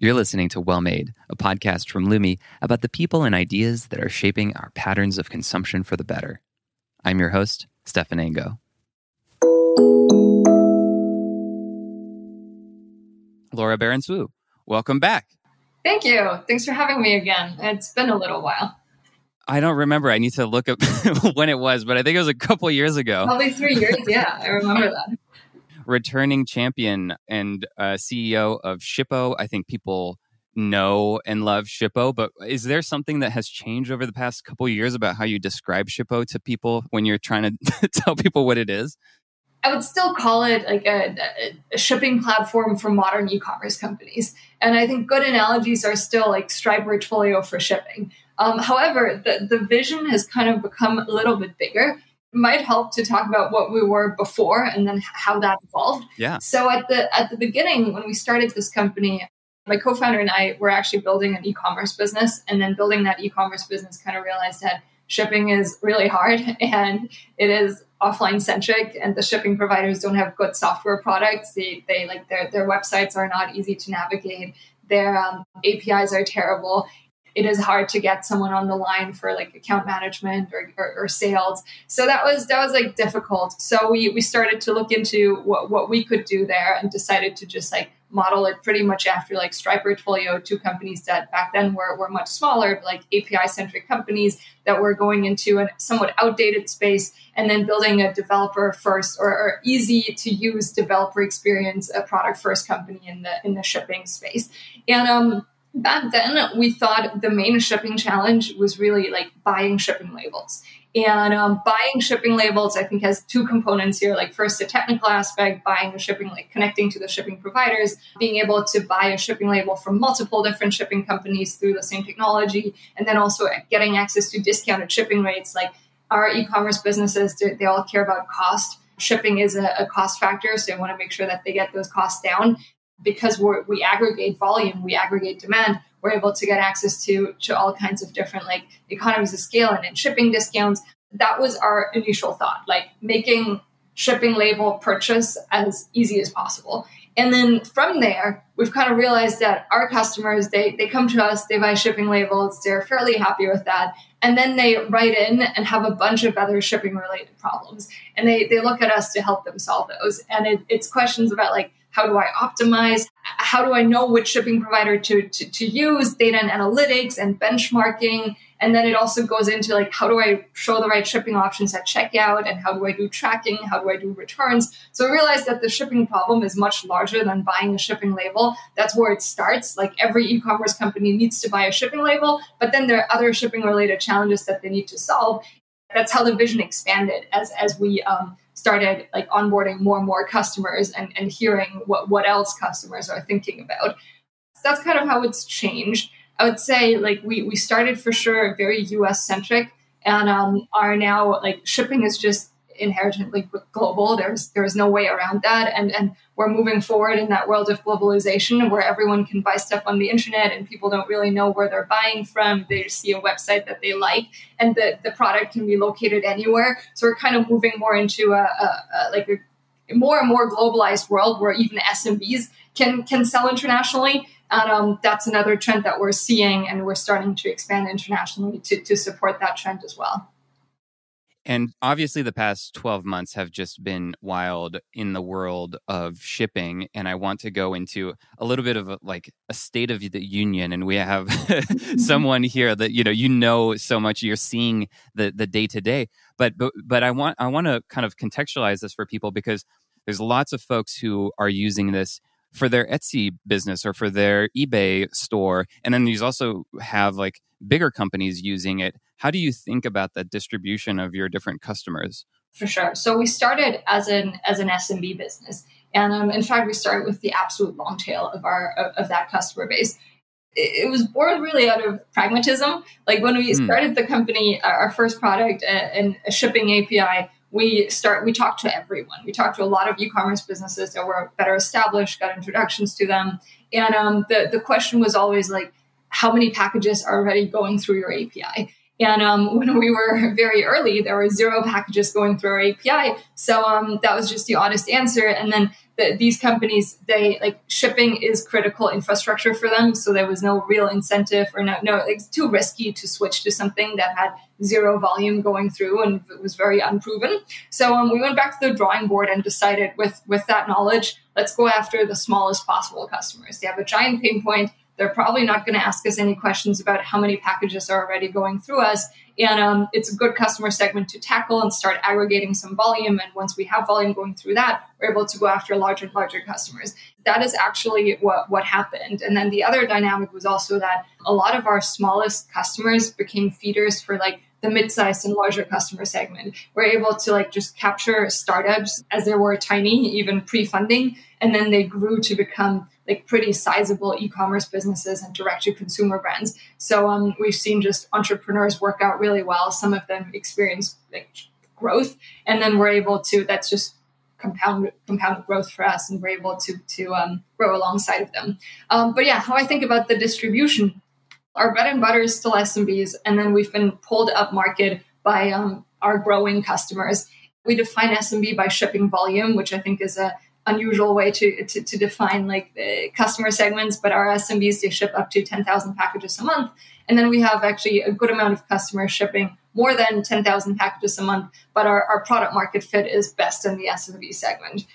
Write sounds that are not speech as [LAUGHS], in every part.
You're listening to Well Made, a podcast from Lumi about the people and ideas that are shaping our patterns of consumption for the better. I'm your host, Stephan Ango. Laura Behrens Wu, welcome back. Thank you. Thanks for having me again. It's been a little while. I don't remember. I need to look up [LAUGHS] when it was, but I think it was a couple years ago. Probably three years. Yeah, I remember that returning champion and uh, CEO of Shippo. I think people know and love Shippo, but is there something that has changed over the past couple years about how you describe Shippo to people when you're trying to [LAUGHS] tell people what it is? I would still call it like a, a, shipping platform for modern e-commerce companies, and I think good analogies are still like Stripe or Twilio for shipping. Um, however, the, the vision has kind of become a little bit bigger, might help to talk about what we were before and then how that evolved. Yeah. So at the at the beginning when we started this company, my co-founder and I were actually building an e-commerce business and then building that e-commerce business kind of realized that shipping is really hard [LAUGHS] and it is offline centric and the shipping providers don't have good software products. They they like their their websites are not easy to navigate. Their um, APIs are terrible it is hard to get someone on the line for like account management or, or, or, sales. So that was that was like difficult. So we we started to look into what, what we could do there and decided to just like model it pretty much after like Stripe or Twilio, two companies that back then were, were much smaller, like API centric companies that were going into a somewhat outdated space and then building a developer first or, or easy to use developer experience, a product first company in the in the shipping space. And um back then we thought the main shipping challenge was really like buying shipping labels. And um, buying shipping labels i think has two components here. Like first the technical aspect buying the shipping like connecting to the shipping providers being able to buy a shipping label from multiple different shipping companies through the same technology and then also getting access to discounted shipping rates. Like our e-commerce businesses they all care about cost. Shipping is a, a cost factor so they want to make sure that they get those costs down because we aggregate volume, we aggregate demand, we're able to get access to, to all kinds of different like economies of scale and, and shipping discounts. That was our initial thought, like making shipping label purchase as easy as possible. And then from there, we've kind of realized that our customers, they, they come to us, they buy shipping labels, they're fairly happy with that. And then they write in and have a bunch of other shipping related problems. And they, they look at us to help them solve those. And it, it's questions about like, how do I optimize? How do I know which shipping provider to, to, to use? Data and analytics and benchmarking. And then it also goes into like, how do I show the right shipping options at checkout? And how do I do tracking? How do I do returns? So I realized that the shipping problem is much larger than buying a shipping label. That's where it starts. Like every e commerce company needs to buy a shipping label, but then there are other shipping related challenges that they need to solve. That's how the vision expanded as, as we um, started like onboarding more and more customers and, and hearing what, what else customers are thinking about. So that's kind of how it's changed. I would say like we, we started for sure very US centric and um, are now like shipping is just inherently global. There's there's no way around that, and and we're moving forward in that world of globalization where everyone can buy stuff on the internet and people don't really know where they're buying from. They see a website that they like, and the the product can be located anywhere. So we're kind of moving more into a, a, a like a more and more globalized world where even SMBs can can sell internationally. And um, that's another trend that we're seeing, and we're starting to expand internationally to, to support that trend as well. And obviously, the past 12 months have just been wild in the world of shipping. And I want to go into a little bit of a, like a state of the union. And we have [LAUGHS] mm-hmm. someone here that, you know, you know so much, you're seeing the, the day to day. But, but, but I want, I want to kind of contextualize this for people because there's lots of folks who are using this for their Etsy business or for their eBay store. And then you also have like bigger companies using it. How do you think about the distribution of your different customers? For sure. So we started as an as an SMB business, and um, in fact, we started with the absolute long tail of our of, of that customer base. It, it, was born really out of pragmatism. Like when we mm. started the company, our first product, and a shipping API we start we talked to everyone we talked to a lot of e-commerce businesses that were better established got introductions to them and um, the, the question was always like how many packages are already going through your api And um, [LAUGHS] when we were very early, there were zero packages going through our API. So um, that was just the honest answer. And then the, these companies, they like shipping is critical infrastructure for them. So there was no real incentive or no, no, it's too risky to switch to something that had zero volume going through and it was very unproven. So um, we went back to the drawing board and decided with, with that knowledge, let's go after the smallest possible customers. They have a giant pain point they're probably not going to ask us any questions about how many packages are already going through us. And um, it's a good customer segment to tackle and start aggregating some volume. And once we have volume going through that, we're able to go after larger and larger customers. That is actually what, what happened. And then the other dynamic was also that a lot of our smallest customers became feeders for like the mid-sized and larger customer segment. We're able to like just capture startups as they were tiny, even pre-funding, and then they grew to become like pretty sizable e-commerce businesses and direct-to-consumer brands. So um, we've seen just entrepreneurs work out really well. Some of them experience like growth, and then we're able to. That's just compound compound growth for us, and we're able to to um, grow alongside of them. Um, but yeah, how I think about the distribution our bread and butter is still SMBs, and then we've been pulled up market by um, our growing customers. We define SMB by shipping volume, which I think is a unusual way to, to, to define like the customer segments, but our SMBs they ship up to 10,000 packages a month. And then we have actually a good amount of customers shipping more than 10,000 packages a month, but our, our product market fit is best in the SMB segment.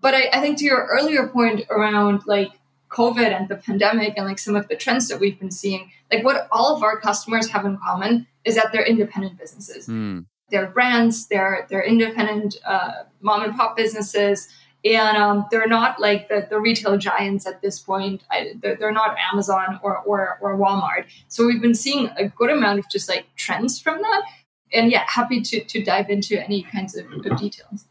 But I, I think to your earlier point around like COVID and the pandemic and like some of the trends that we've been seeing, like what all of our customers have in common is that they're independent businesses. Mm. They're brands, they're they're independent uh, mom and pop businesses, and um, they're not like the, the retail giants at this point. I, they're, they're, not Amazon or, or or Walmart. So we've been seeing a good amount of just like trends from that. And yeah, happy to to dive into any kinds of, of details.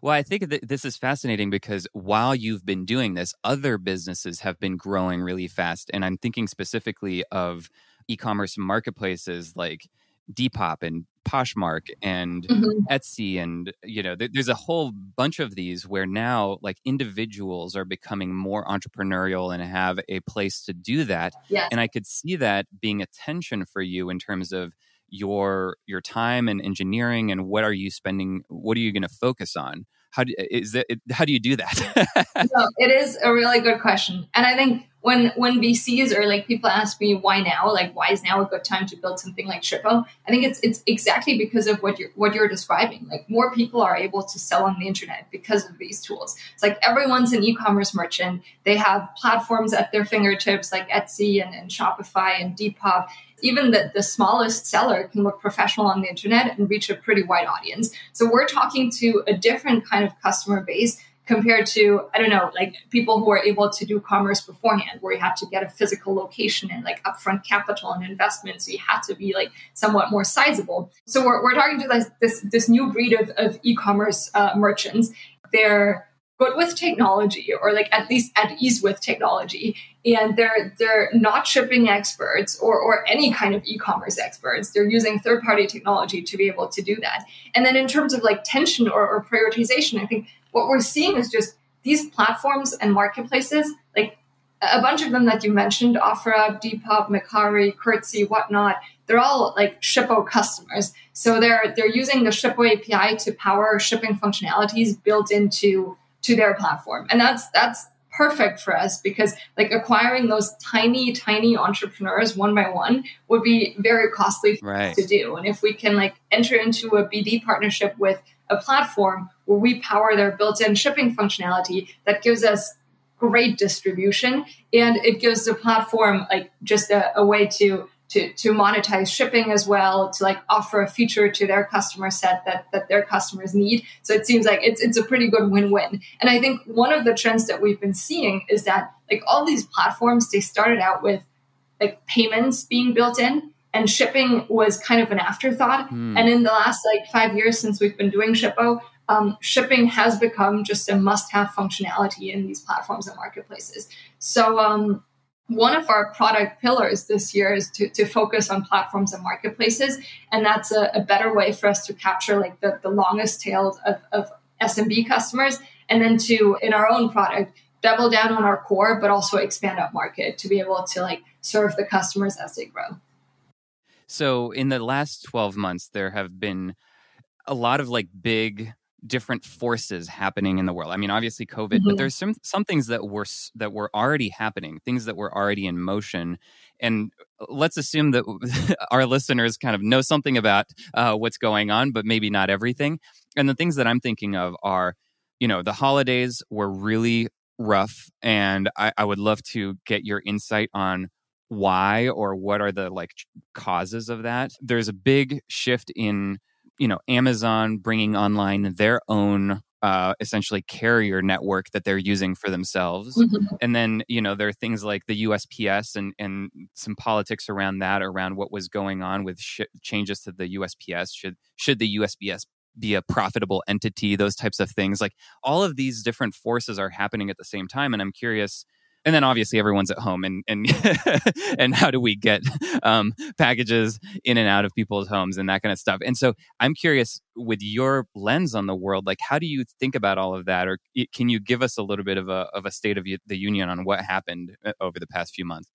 Well, I think that this is fascinating because while you've been doing this, other businesses have been growing really fast. And I'm thinking specifically of e commerce marketplaces like Depop and Poshmark and mm-hmm. Etsy and you know there's a whole bunch of these where now like individuals are becoming more entrepreneurial and have a place to do that yes. and I could see that being a tension for you in terms of your your time and engineering and what are you spending what are you going to focus on how do is that how do you do that [LAUGHS] no, it is a really good question and i think when when VCs or like people ask me why now, like why is now a good time to build something like Shippo? I think it's it's exactly because of what you're what you're describing. Like more people are able to sell on the internet because of these tools. It's like everyone's an e-commerce merchant. They have platforms at their fingertips like Etsy and, and Shopify and Depop. Even the, the smallest seller can look professional on the internet and reach a pretty wide audience. So we're talking to a different kind of customer base compared to i don't know like people who are able to do commerce beforehand where you have to get a physical location and like upfront capital and investment so you have to be like somewhat more sizable. So we're, we're talking to this, this, this new breed of, of e-commerce uh, merchants. They're good with technology or like at least at ease with technology and they're they're not shipping experts or or any kind of e-commerce experts. They're using third party technology to be able to do that. And then in terms of like tension or, or prioritization i think what we're seeing is just these platforms and marketplaces, like a bunch of them that you mentioned, OfferUp, Depop, Mercari, Curtsy, whatnot, they're all like Shippo customers. So they're they're using the Shippo API to power shipping functionalities built into to their platform. And that's that's perfect for us because like acquiring those tiny tiny entrepreneurs one by one would be very costly right. to do and if we can like enter into a bd partnership with a platform where we power their built-in shipping functionality that gives us great distribution and it gives the platform like just a, a way to to, to monetize shipping as well, to like offer a feature to their customer set that, that their customers need. So it seems like it's, it's a pretty good win-win. And I think one of the trends that we've been seeing is that like all these platforms, they started out with like payments being built in and shipping was kind of an afterthought. Mm. And in the last like five years since we've been doing Shippo, um, shipping has become just a must-have functionality in these platforms and marketplaces. So um, one of our product pillars this year is to, to focus on platforms and marketplaces, and that's a, a better way for us to capture like the, the longest tail of, of SMB customers, and then to in our own product double down on our core, but also expand up market to be able to like serve the customers as they grow. So in the last 12 months, there have been a lot of like big different forces happening in the world. I mean, obviously COVID, mm-hmm. but there's some some things that were that were already happening, things that were already in motion. And uh, let's assume that [LAUGHS] our listeners kind of know something about uh, what's going on, but maybe not everything. And the things that I'm thinking of are, you know, the holidays were really rough, and I, I would love to get your insight on why or what are the like causes of that. There's a big shift in you know Amazon bringing online their own uh, essentially carrier network that they're using for themselves. Mm-hmm. And then, you know, there are things like the USPS and, and some politics around that, around what was going on with sh- changes to the USPS. Should, should the USPS be a profitable entity? Those types of things. Like all of these different forces are happening at the same time. And I'm curious, and then obviously everyone's at home and and [LAUGHS] and how do we get um, packages in and out of people's homes and that kind of stuff. And so i'm curious with your lens on the world like how do you think about all of that? Or can you give us a little bit of a, of a state of the union on what happened uh, over the past few months?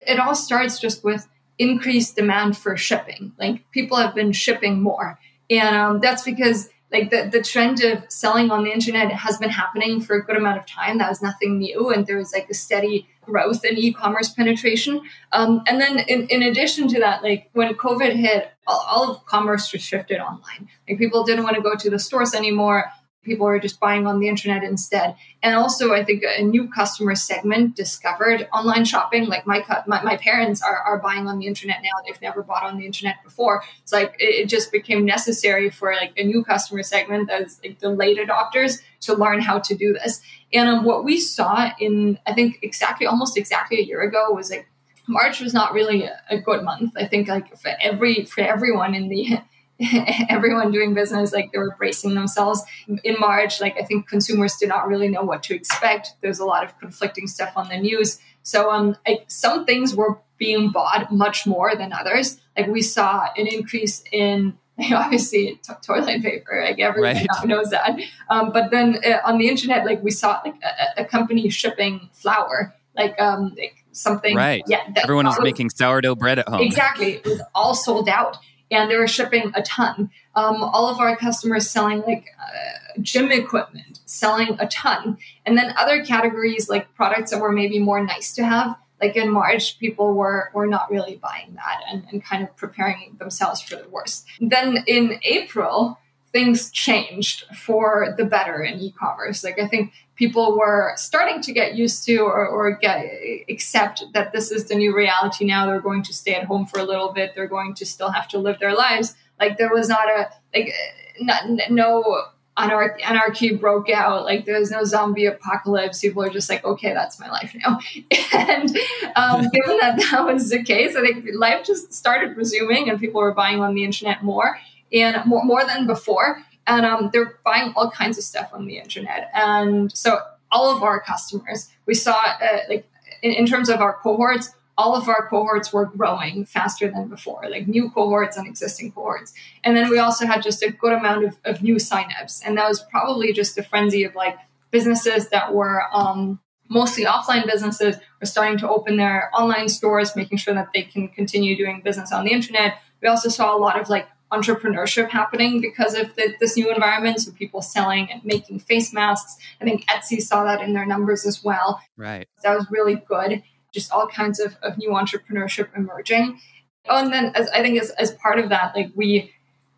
It all starts just with increased demand for shipping. Like people have been shipping more. And um, that's because like the, the trend of selling on the internet has been happening for a good amount of time. That was nothing new. And there was like a steady growth in e-commerce penetration. Um, and then in, in addition to that, like when COVID hit, all, all of commerce just shifted online. Like people didn't want to go to the stores anymore people are just buying on the internet instead. And also, I think a new customer segment discovered online shopping. Like my my, my parents are, are buying on the internet now; they've never bought on the internet before. It's like it, it just became necessary for like a new customer segment as like the late adopters to learn how to do this. And um, what we saw in I think exactly almost exactly a year ago was like March was not really a, a good month. I think like for every for everyone in the [LAUGHS] everyone doing business like they were bracing themselves. In march like i think consumers did not really know what to expect. There's a lot of conflicting stuff on the news. So um like some things were being bought much more than others. Like we saw an increase in [LAUGHS] obviously t- toilet paper like everyone right. [LAUGHS] knows that. Um, but then uh, on the internet like we saw like a, a company shipping flour like um like something right. yeah everyone was making sourdough bread at home. Exactly. It was all sold out and they were shipping a ton. Um, all of our customers selling like uh, gym equipment, selling a ton, and then other categories like products that were maybe more nice to have. Like in March, people were were not really buying that and, and kind of preparing themselves for the worst. Then in April, things changed for the better in e-commerce. Like I think people were starting to get used to or, or get accept that this is the new reality now. They're going to stay at home for a little bit. They're going to still have to live their lives. Like there was not a like not, no anarchy, anarchy broke out. Like there's no zombie apocalypse. People are just like, okay, that's my life now. [LAUGHS] and um, given that that was the case, I think life just started resuming, and people were buying on the internet more and more, more than before and um, they're buying all kinds of stuff on the internet. And so all of our customers, we saw uh, like in, in, terms of our cohorts, all of our cohorts were growing faster than before, like new cohorts and existing cohorts. And then we also had just a good amount of, of new signups, and that was probably just a frenzy of like businesses that were um, mostly offline businesses were starting to open their online stores, making sure that they can continue doing business on the internet. We also saw a lot of like entrepreneurship happening because of the, this new environment. So people selling and making face masks. I think Etsy saw that in their numbers as well. Right. That was really good. Just all kinds of, of new entrepreneurship emerging. Oh, and then as, I think as, as part of that, like we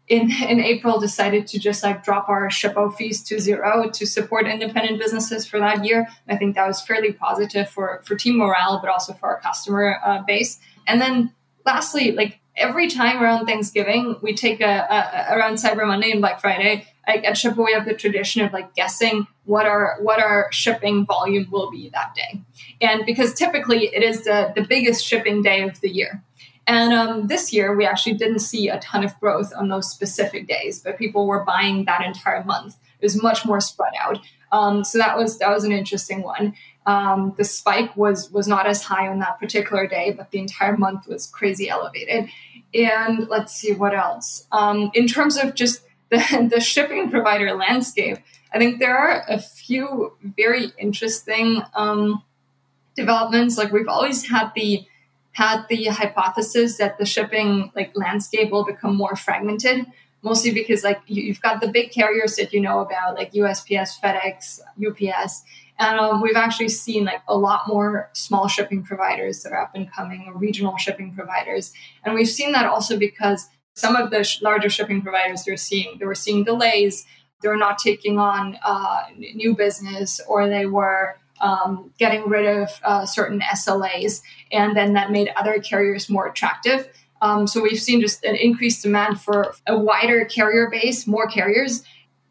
in in April decided to just like drop our shippo fees to zero to support independent businesses for that year. I think that was fairly positive for for team morale, but also for our customer uh, base. And then lastly, like every time around Thanksgiving, we take a, a, around Cyber Monday and Black Friday. Like at Shippo, we have the tradition of like guessing what our what our shipping volume will be that day, and because typically it is the the biggest shipping day of the year. And um, this year, we actually didn't see a ton of growth on those specific days, but people were buying that entire month. It was much more spread out. Um, so that was that was an interesting one. Um, the spike was was not as high on that particular day, but the entire month was crazy elevated. And let's see what else. Um, in terms of just [LAUGHS] the, the shipping provider landscape, I think there are a few very interesting um, developments. Like we've always had the had the hypothesis that the shipping like landscape will become more fragmented mostly because like you, have got the big carriers that you know about like usps fedex ups and um, we've actually seen like a lot more small shipping providers that are up and coming or regional shipping providers and we've seen that also because some of the sh- larger shipping providers they're seeing they were seeing delays they were not taking on uh, new business or they were um, getting rid of uh, certain SLAs, and then that made other carriers more attractive. Um, so we've seen just an increased demand for a wider carrier base, more carriers.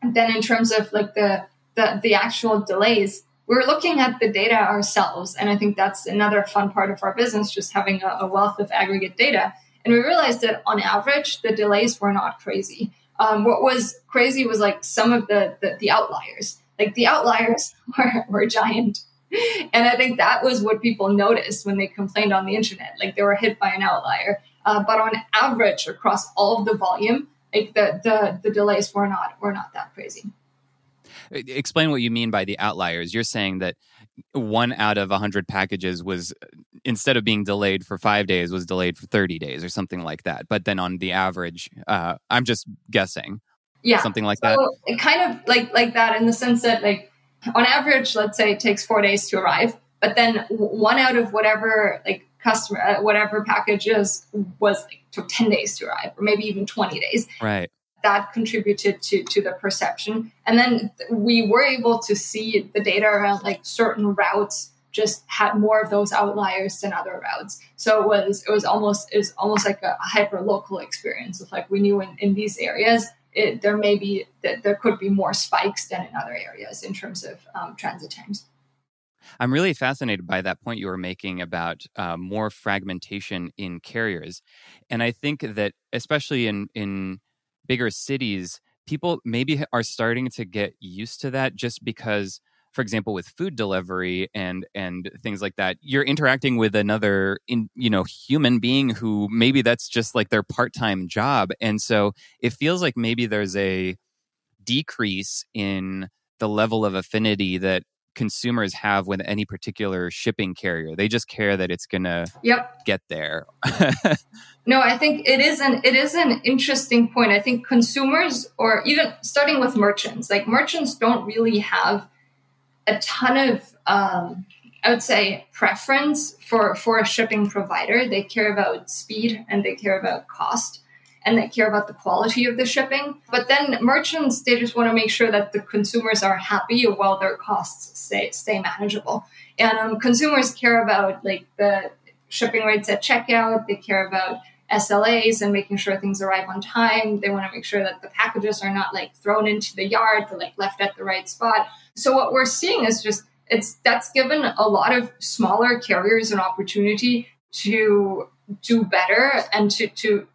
And then in terms of like the, the the actual delays, we're looking at the data ourselves, and I think that's another fun part of our business, just having a, a wealth of aggregate data. And we realized that on average, the delays were not crazy. Um, what was crazy was like some of the, the, the outliers. Like the outliers [LAUGHS] were, were giant. And I think that was what people noticed when they complained on the internet. Like they were hit by an outlier. Uh, but on average, across all of the volume, like the, the, the delays were not were not that crazy. Explain what you mean by the outliers. You're saying that one out of 100 packages was instead of being delayed for five days was delayed for 30 days or something like that. But then on the average uh, i'm just guessing. Yeah. Something like so that? it kind of like like that in the sense that like on average let's say it takes four days to arrive but then one out of whatever like customer uh, whatever packages was like took 10 days to arrive or maybe even 20 days. Right that contributed to to the perception. And then we were able to see the data around like certain routes just had more of those outliers than other routes. So it was it was almost it was almost like a hyper local experience of like we knew in, in these areas it, there may be that there could be more spikes than in other areas in terms of um, transit times. I'm really fascinated by that point you were making about uh, more fragmentation in carriers, and I think that especially in in bigger cities, people maybe are starting to get used to that just because for example with food delivery and and things like that you're interacting with another in you know human being who maybe that's just like their part-time job and so it feels like maybe there's a decrease in the level of affinity that consumers have with any particular shipping carrier. They just care that it's going to yep. get there. [LAUGHS] no, I think it is an it is an interesting point. I think consumers or even starting with merchants, like merchants don't really have a ton of um, I would say preference for for a shipping provider. They care about speed and they care about cost and they care about the quality of the shipping. But then merchants, they just want to make sure that the consumers are happy while their costs stay, stay manageable. And um, consumers care about like the shipping rates at checkout. They care about SLAs and making sure things arrive on time. They want to make sure that the packages are not like thrown into the yard, like left at the right spot. So what we're seeing is just it's that's given a lot of smaller carriers an opportunity to do better and to to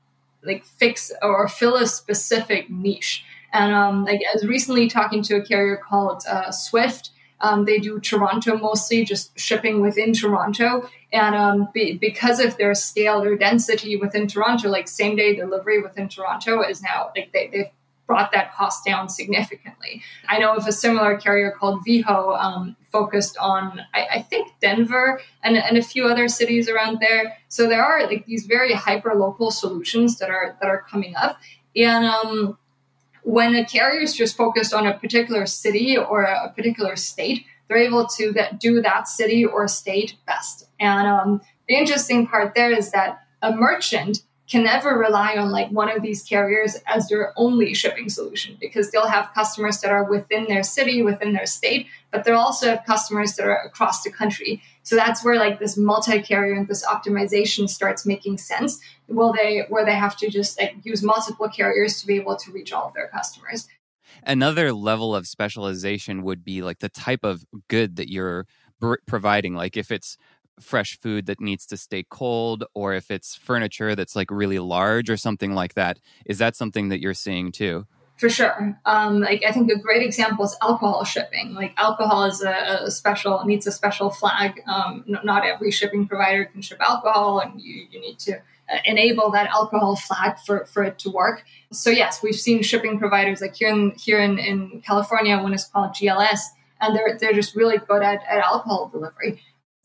like fix or fill a specific niche. And um, like I was recently talking to a carrier called uh, Swyft. Um, they do Toronto mostly, just shipping within Toronto. And um, be, because of their scale, their density within Toronto, like same day delivery within Toronto is now like they, they've brought that cost down significantly. I know of a similar carrier called Veho, um, focused on, I, I, think, Denver and, and a few other cities around there. So there are like these very hyper local solutions that are that are coming up. And um, when a carrier is just focused on a particular city or a particular state, they're able to do that city or state best. And um, the interesting part there is that a merchant can never rely on like one of these carriers as their only shipping solution because they'll have customers that are within their city, within their state, but they'll also have customers that are across the country. So that's where like this multi-carrier and this optimization starts making sense. Will they where they have to just like use multiple carriers to be able to reach all of their customers. Another level of specialization would be like the type of good that you're providing. Like if it's fresh food that needs to stay cold or if it's furniture that's like really large or something like that is that something that you're seeing too? For sure. Um, like i think a great example is alcohol shipping. Like alcohol is a, a special needs a special flag. Um, not every shipping provider can ship alcohol and you, you need to uh, enable that alcohol flag for, for it to work. So yes we've seen shipping providers like here in here in, in california one is called gls and they're, they're just really good at, at alcohol delivery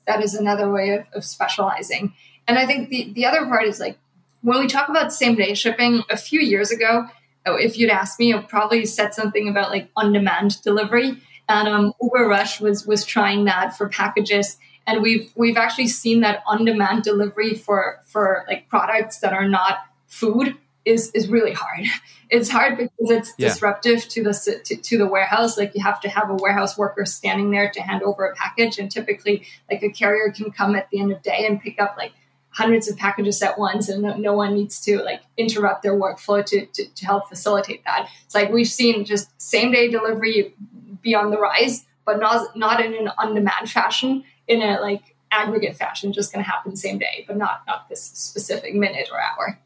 that is another way of, of specializing. And I think the, the other part is like when we talk about same day shipping, a few years ago, oh, if you'd asked me, I probably said something about like on demand delivery. And um, Uber Rush was was trying that for packages, and we've we've actually seen that on demand delivery for for like products that are not food is is really hard. It's hard because it's yeah. disruptive to the to, to, the warehouse. Like you have to have a warehouse worker standing there to hand over a package, and typically, like a carrier can come at the end of day and pick up like hundreds of packages at once, and no, no one needs to like interrupt their workflow to, to to help facilitate that. It's like we've seen just same day delivery be on the rise, but not not in an on demand fashion, in a like aggregate fashion, just going to happen same day, but not not this specific minute or hour.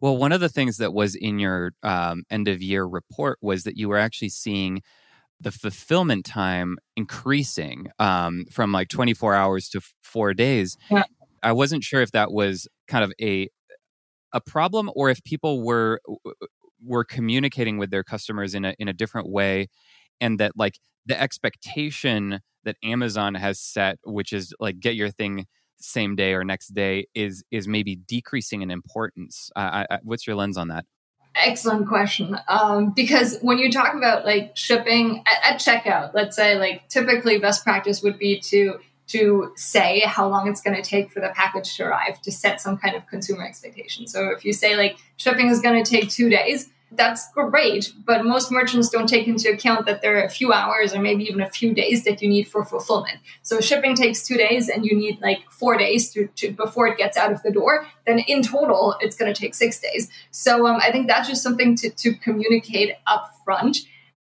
Well, one of the things that was in your um, end of year report was that you were actually seeing the fulfillment time increasing um, from like 24 hours to four days. Yeah. I wasn't sure if that was kind of a a problem or if people were were communicating with their customers in a in a different way and that like the expectation that Amazon has set which is like get your thing same day or next day is is maybe decreasing in importance. I, I, what's your lens on that? Excellent question. Um, because when you talk about like shipping at, at checkout let's say like typically best practice would be to to say how long it's going to take for the package to arrive to set some kind of consumer expectation. So if you say like shipping is going to take two days that's great. But most merchants don't take into account that there are a few hours or maybe even a few days that you need for fulfillment. So shipping takes two days and you need like four days to, to before it gets out of the door. Then in total, it's going to take six days. So um, I think that's just something to, to communicate up front.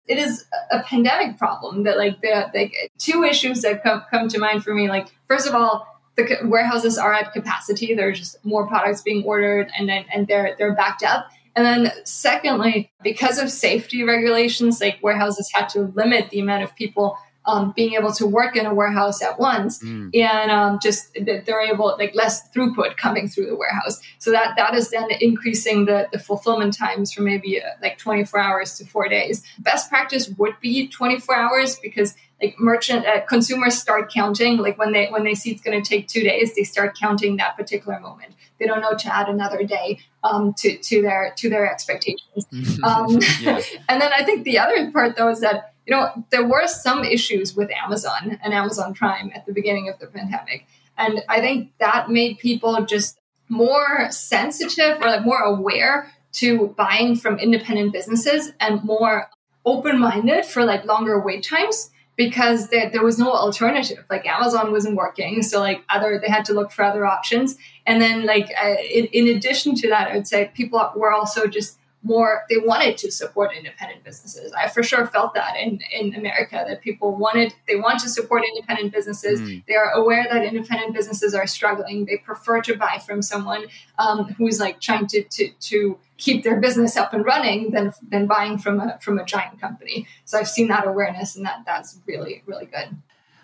It is a pandemic problem that like the, the two issues that come, come to mind for me. Like first of all, the warehouses are at capacity. There's just more products being ordered and then and they're they're backed up. And then, secondly, because of safety regulations, like warehouses had to limit the amount of people um, being able to work in a warehouse at once, mm. and um, just that they're able like less throughput coming through the warehouse. So that that is then increasing the the fulfillment times from maybe uh, like 24 hours to four days. Best practice would be 24 hours because like merchant uh, consumers start counting like when they when they see it's going to take two days they start counting that particular moment. They don't know to add another day um, to to their to their expectations. [LAUGHS] Um, [LAUGHS] [LAUGHS] and then i think the other part though is that you know there were some issues with amazon and amazon prime at the beginning of the pandemic. And i think that made people just more sensitive or like more aware to buying from independent businesses and more open-minded for like longer wait times because there, there was no alternative. Like Amazon wasn't working, so like other they had to look for other options. And then like uh, in, in addition to that, I would say people were also just more they wanted to support independent businesses. I for sure felt that in, in america that people wanted they want to support independent businesses. Mm. they are aware that independent businesses are struggling. They prefer to buy from someone um, who's like trying to, to to keep their business up and running than than buying from a from a giant company. So i've seen that awareness and that that's really really good.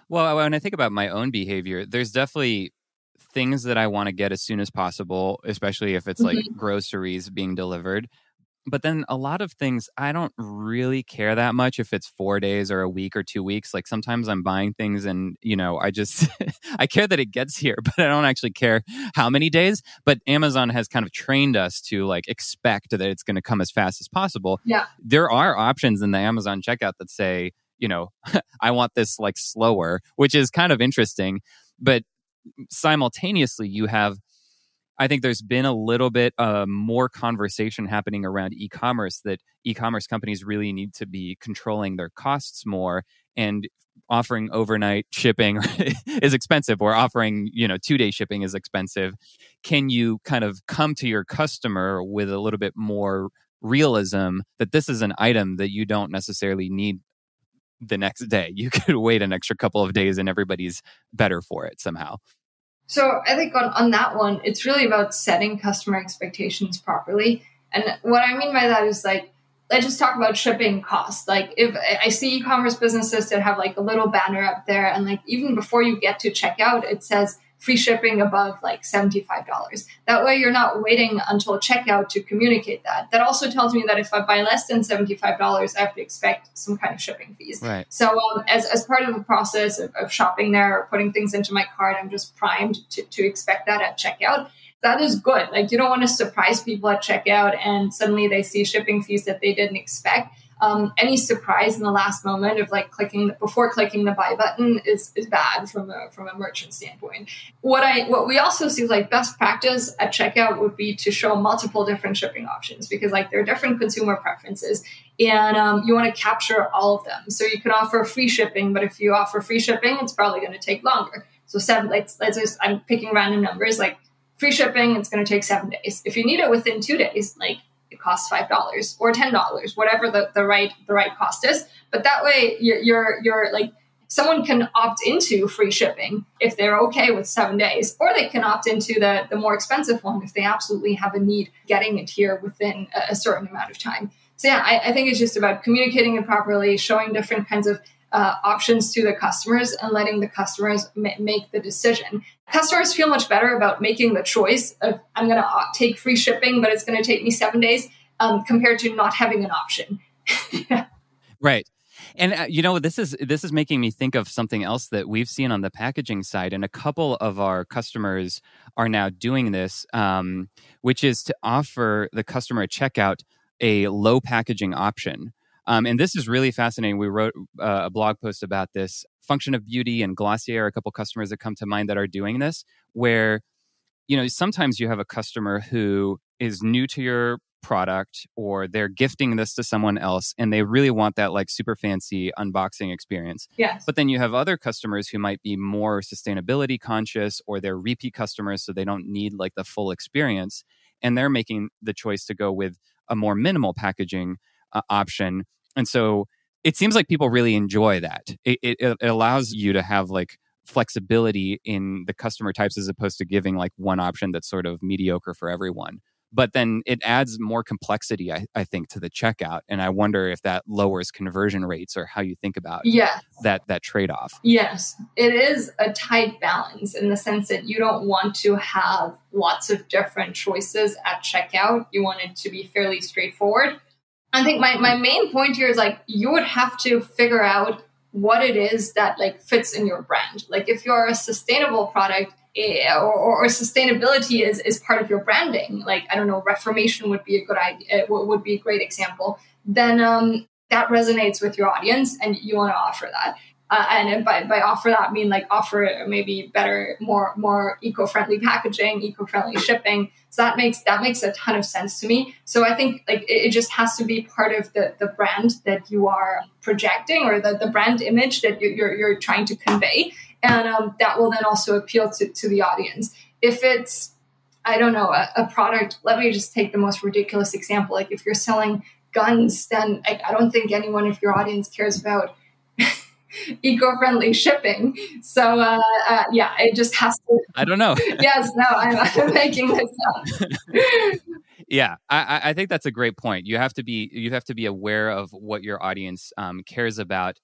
Well when i think about my own behavior there's definitely things that I want to get as soon as possible, especially if it's like mm-hmm. groceries being delivered but then a lot of things i don't really care that much if it's four days or a week or two weeks like sometimes i'm buying things and you know i just [LAUGHS] i care that it gets here [LAUGHS] but i don't actually care how many days but amazon has kind of trained us to like expect that it's going to come as fast as possible. Yeah. There are options in the amazon checkout that say you know [LAUGHS] i want this like slower which is kind of interesting but simultaneously you have I think there's been a little bit uh, more conversation happening around e-commerce that e-commerce companies really need to be controlling their costs more and offering overnight shipping [LAUGHS] is expensive or offering you know two day shipping is expensive. Can you kind of come to your customer with a little bit more realism that this is an item that you don't necessarily need the next day? You [LAUGHS] could wait an extra couple of days and everybody's better for it somehow so I think on, on that one, it's really about setting customer expectations properly. And what I mean by that is like, let's just talk about shipping costs. Like if I see e-commerce businesses that have like a little banner up there and like even before you get to checkout, it says free shipping above like $75. That way you're not waiting until checkout to communicate that. That also tells me that if I buy less than $75, I have to expect some kind of shipping fees. Right. So um, as, as part of the process of, of shopping there or putting things into my cart, I'm just primed to, to expect that at checkout that is good. Like you don't want to surprise people at checkout and suddenly they see shipping fees that they didn't expect um, any surprise in the last moment of like clicking before clicking the buy button is is bad from a from a merchant standpoint. What I what we also see like best practice at checkout would be to show multiple different shipping options because like there are different consumer preferences and um, you want to capture all of them. So you can offer free shipping, but if you offer free shipping, it's probably going to take longer. So seven, let's let's just I'm picking random numbers like free shipping, it's going to take seven days. If you need it within two days, like it costs five dollars or ten dollars, whatever the, the right the right cost is. But that way, you're, you're you're like someone can opt into free shipping if they're okay with seven days, or they can opt into the the more expensive one if they absolutely have a need getting it here within a, certain amount of time. So yeah, I, I think it's just about communicating it properly, showing different kinds of uh, options to the customers and letting the customers ma- make the decision. Customers feel much better about making the choice of I'm going to take free shipping, but it's going to take me seven days um, compared to not having an option. [LAUGHS] Right. And uh, you know this is this is making me think of something else that we've seen on the packaging side, and a couple of our customers are now doing this, um, which is to offer the customer at checkout a low packaging option. Um, and this is really fascinating. We wrote uh, a blog post about this. Function of Beauty and Glossier a couple customers that come to mind that are doing this, where you know sometimes you have a customer who is new to your product or they're gifting this to someone else and they really want that like super fancy unboxing experience. Yes. But then you have other customers who might be more sustainability conscious or they're repeat customers so they don't need like the full experience and they're making the choice to go with a more minimal packaging uh, option. And so it seems like people really enjoy that. It, it, it allows you to have like flexibility in the customer types as opposed to giving like one option that's sort of mediocre for everyone. But then it adds more complexity, I, I think, to the checkout. And I wonder if that lowers conversion rates or how you think about yes. that that trade off. Yes. It is a tight balance in the sense that you don't want to have lots of different choices at checkout. You want it to be fairly straightforward I think my, my main point here is like you would have to figure out what it is that like fits in your brand. Like if you're a sustainable product eh, or, or, sustainability is, is part of your branding, like I don't know, reformation would be a good idea, eh, would be a great example. Then um, that resonates with your audience, and you want to offer that. Uh, and by, by offer that I mean like offer maybe better, more more eco-friendly packaging, eco-friendly shipping. So that makes that makes a ton of sense to me. So I think like it, it just has to be part of the the brand that you are projecting or the, the brand image that you're, you're, you're trying to convey, and um, that will then also appeal to to the audience. If it's I don't know a, a product, let me just take the most ridiculous example. Like if you're selling guns, then like, I don't think anyone of your audience cares about [LAUGHS] eco-friendly shipping. So uh, uh, yeah, it just has to. I don't know. [LAUGHS] yes, no, I'm, [LAUGHS] I'm making this up. yeah, I, I, think that's a great point. You have to be you have to be aware of what your audience um, cares about.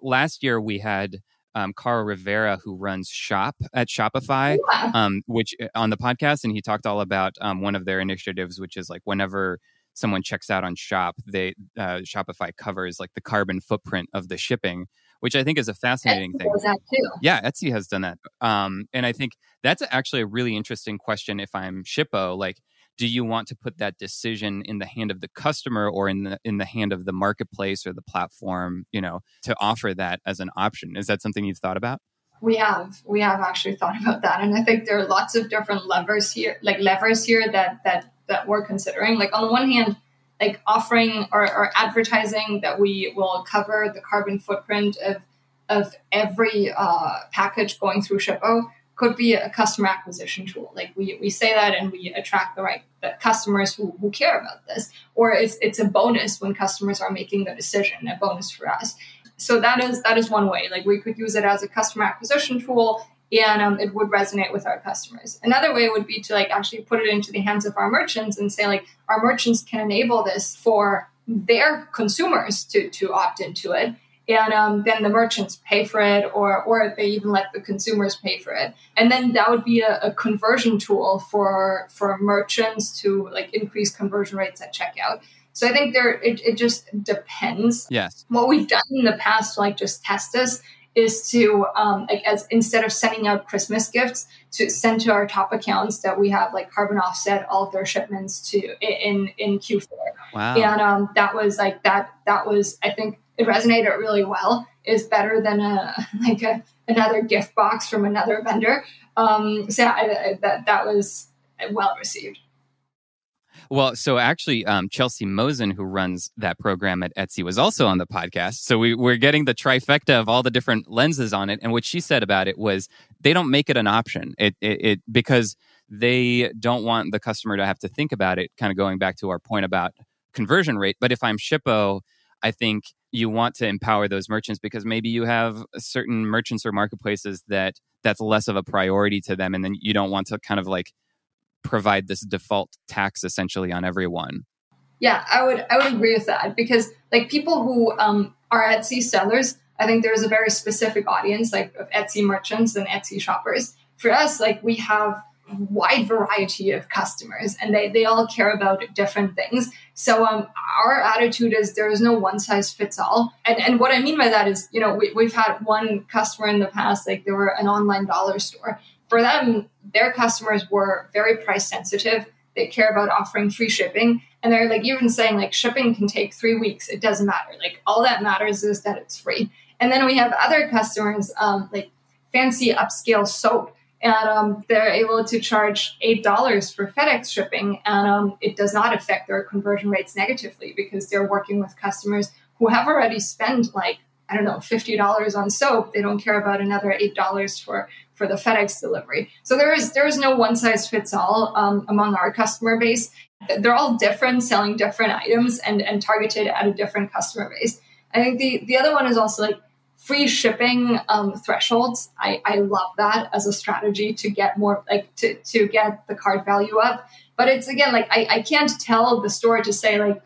Last year we had. Um, Carl Rivera, who runs Shop at Shopify, yeah. um, which uh, on the podcast, and he talked all about um, one of their initiatives, which is like whenever someone checks out on Shop, they uh, Shopify covers like the carbon footprint of the shipping which I think is a fascinating Etsy thing. That too. Yeah, Etsy has done that. Um, and I think that's actually a really interesting question. If I'm Shippo, like, do you want to put that decision in the hand of the customer or in the in the hand of the marketplace or the platform? You know, to offer that as an option. Is that something you've thought about? We have we have actually thought [LAUGHS] about that, and I think there are lots of different levers here, like levers here that that that we're considering. Like on the one hand like offering or, or advertising that we will cover the carbon footprint of of every uh, package going through Shippo could be a customer acquisition tool. Like we, we say that and we attract the right the customers who, who care about this. Or it's, it's a bonus when customers are making the decision, a bonus for us. So that is that is one way. Like we could use it as a customer acquisition tool and um, it would resonate with our customers. Another way would be to like actually put it into the hands of our merchants and say like our merchants can enable this for their consumers to to opt into it. and um, then the merchants pay for it or or they even let the consumers pay for it and then that would be a, a, conversion tool for for merchants to like increase conversion rates at checkout so i think there it, it just depends yes what we've done in the past like just test this is to um, like as instead of sending out christmas gifts to send to our top accounts that we have like carbon offset all of their shipments to in in q4 wow and um, that was like that that was i think it resonated really well is better than a [LAUGHS] like a, another gift box from another vendor. Um, so I, I, that that was well received. Well, so actually, um, Chelsea Mosen, who runs that program at Etsy, was also on the podcast. So we, we're getting the trifecta of all the different lenses on it. And what she said about it was they don't make it an option. It, it, it because they don't want the customer to have to think about it. Kind of going back to our point about conversion rate. But if I'm Shippo, I think you want to empower those merchants because maybe you have certain merchants or marketplaces that that's less of a priority to them and then you don't want to kind of like provide this default tax essentially on everyone. Yeah i would i would agree with that because like people who um, are etsy sellers i think there's a very specific audience like of etsy merchants and etsy shoppers. For us like we have wide variety of customers and they, they all care about different things. So um, our attitude is there is no one size fits all. And, and what i mean by that is you know we, we've had one customer in the past like they were an online dollar store for them their customers were very price sensitive. They care about offering free shipping. And they're like even saying like shipping can take three weeks. It doesn't matter. Like all that matters is that it's free. And then we have other customers um, like fancy upscale soap. And um, they're able to charge eight dollars for FedEx shipping, and um, it does not affect their conversion rates negatively because they're working with customers who have already spent like I don't know fifty dollars on soap. They don't care about another eight dollars for for the FedEx delivery. So there is there is no one size fits all um, among our customer base. They're all different, selling different items and and targeted at a different customer base. I think the the other one is also like free shipping um, thresholds I, I love that as a strategy to get more like to, to get the cart value up but it's again like I, I can't tell the store to say like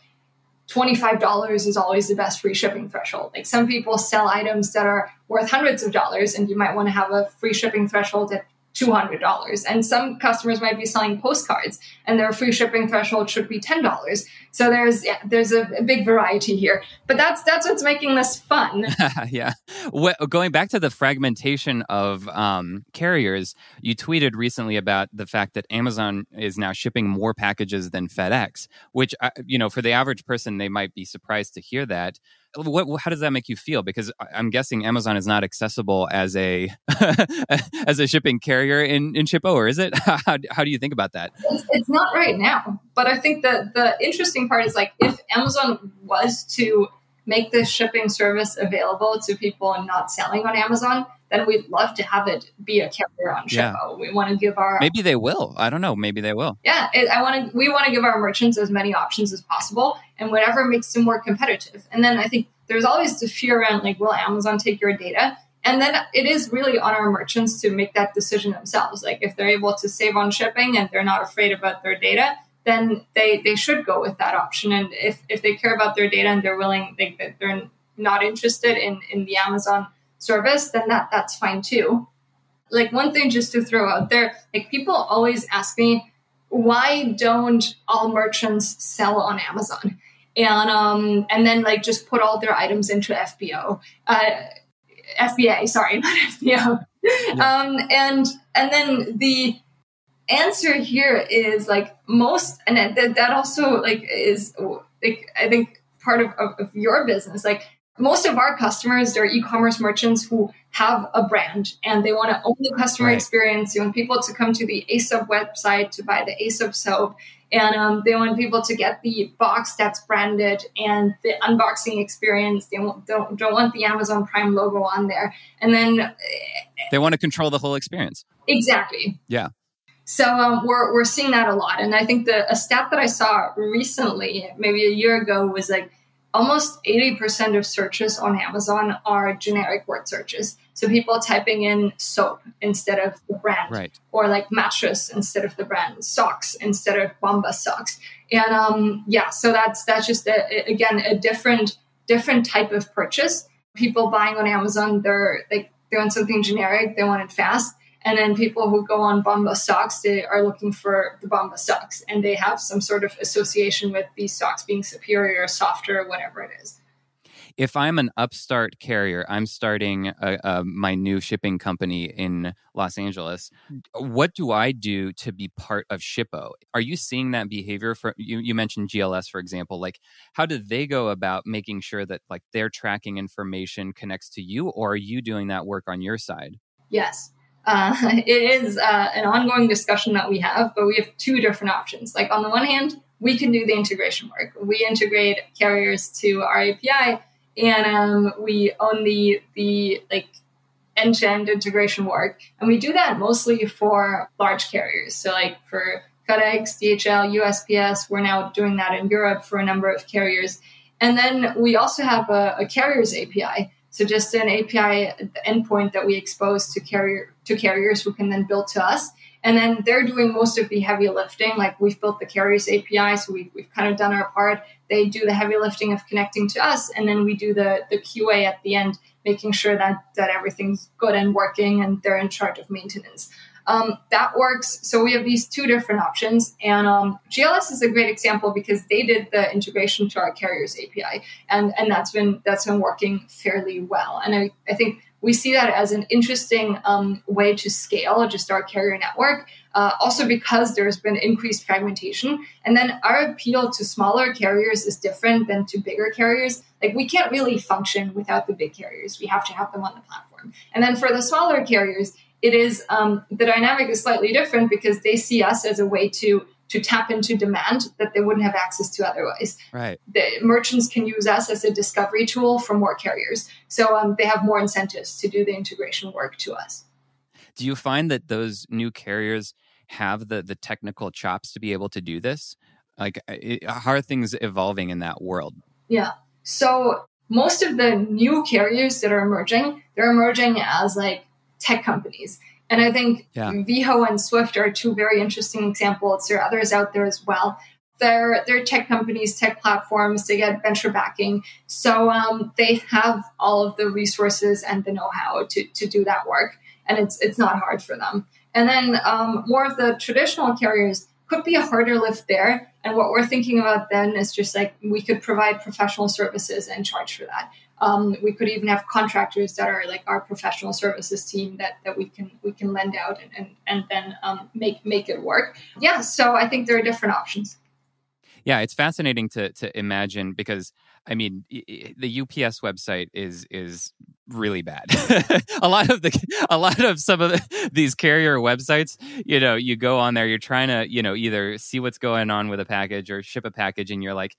$25 is always the best free shipping threshold. Like some people sell items that are worth hundreds of dollars and you might want to have a free shipping threshold at $200 and some customers might be selling postcards and their free shipping threshold should be $10 so there's yeah, there's a, a, big variety here. But that's that's what's making this fun. [LAUGHS] Yeah. Well, going back to the fragmentation of um, carriers you tweeted recently about the fact that amazon is now shipping more packages than fedex which uh, you know for the average person they might be surprised to hear that what, how does that make you feel? Because I'm guessing Amazon is not accessible as a [LAUGHS] as a shipping carrier in in Shippo, or is it? [LAUGHS] How, how do you think about that? It's, it's not right now, but I think that the interesting part is like if Amazon was to make this shipping service available to people not selling on Amazon, then we'd love to have it be a carrier on Shippo. Yeah. We want to give our maybe they will. I don't know. Maybe they will. Yeah, it, I want to. We want to give our merchants as many options as possible, and whatever makes them more competitive. And then I think there's always the fear around like, will Amazon take your data? And then it is really on our merchants to make that decision themselves. Like if they're able to save on shipping and they're not afraid about their data, then they they should go with that option. And if if they care about their data and they're willing, they, they're not interested in in the Amazon service, then that that's fine too. Like one thing just to throw out there, like people always ask me, why don't all merchants sell on Amazon? And um and then like just put all their items into FBO. Uh, FBA, sorry, [LAUGHS] not FBO. Yeah. Um, and and then the answer here is like most, and that, that also like is like I think part of, of, of your business. Like most of our customers, they're e-commerce merchants who have a brand and they want to own the customer right. experience. They want people to come to the Aesop website to buy the Aesop soap, and um, they want people to get the box that's branded and the unboxing experience. They don't don't want the Amazon Prime logo on there, and then they want to control the whole experience. Exactly. Yeah. So um, we're we're seeing that a lot, and I think the a stat that I saw recently, maybe a year ago, was like almost 80% of searches on Amazon are generic word searches. So people typing in soap instead of the brand, right. or like mattress instead of the brand, socks instead of Bombas socks. And um, yeah, so that's that's just a, again a different different type of purchase. people buying on Amazon, they're like they want something generic, they want it fast. And then people who go on Bombas stocks, they are looking for the Bombas stocks and they have some sort of association with these stocks being superior, softer, whatever it is if I'm an upstart carrier, I'm starting a, a, my new shipping company in Los Angeles. What do I do to be part of Shippo? Are you seeing that behavior? For you, you mentioned GLS, for example. Like, how do they go about making sure that like their tracking information connects to you, or are you doing that work on your side? Yes. Uh, [LAUGHS] it is uh, an ongoing discussion that we have, but we have two different options. Like, on the one hand, we can do the integration work. We integrate carriers to our API and um, we own the the like end-to-end integration work and we do that mostly for large carriers so like for fedex dhl usps we're now doing that in europe for a number of carriers and then we also have a, a carriers api so just an api endpoint that we expose to carrier to carriers who can then build to us and then they're doing most of the heavy lifting. Like we've built the carriers API, so we've, we've kind of done our part. They do the heavy lifting of connecting to us, and then we do the, the QA at the end, making sure that, that everything's good and working, and they're in charge of maintenance. Um, that works. So we have these two different options, and um, GLS is a great example because they did the integration to our carriers API, and and that's been that's been working fairly well. And I, I think we see that as an interesting um, way to scale just our carrier network. Uh, also, because there's been increased fragmentation, and then our appeal to smaller carriers is different than to bigger carriers. Like we can't really function without the big carriers; we have to have them on the platform. And then for the smaller carriers, it is um, the dynamic is slightly different because they see us as a way to to tap into demand that they wouldn't have access to otherwise. Right. The merchants can use us as a discovery tool for more carriers, so um, they have more incentives to do the integration work to us. Do you find that those new carriers have the the technical chops to be able to do this? Like, it, how are things evolving in that world? Yeah. So most of the new carriers that are emerging, they're emerging as like tech companies. And I think yeah. And Swyft are two very interesting examples. There are others out there as well. They're, they're tech companies, tech platforms, they get venture backing. So um, they have all of the resources and the know how to, to do that work. And it's, it's not hard for them. And then um, more of the traditional carriers could be a harder lift there. And what we're thinking about then is just like we could provide professional services and charge for that. Um, we could even have contractors that are like our professional services team that, that we can we can lend out and and, and then um, make make it work. Yeah, so I think there are different options. Yeah, it's fascinating to to imagine because I mean the UPS website is is really bad. [LAUGHS] a lot of the a lot of some of the, these carrier websites, you know, you go on there, you're trying to you know either see what's going on with a package or ship a package, and you're like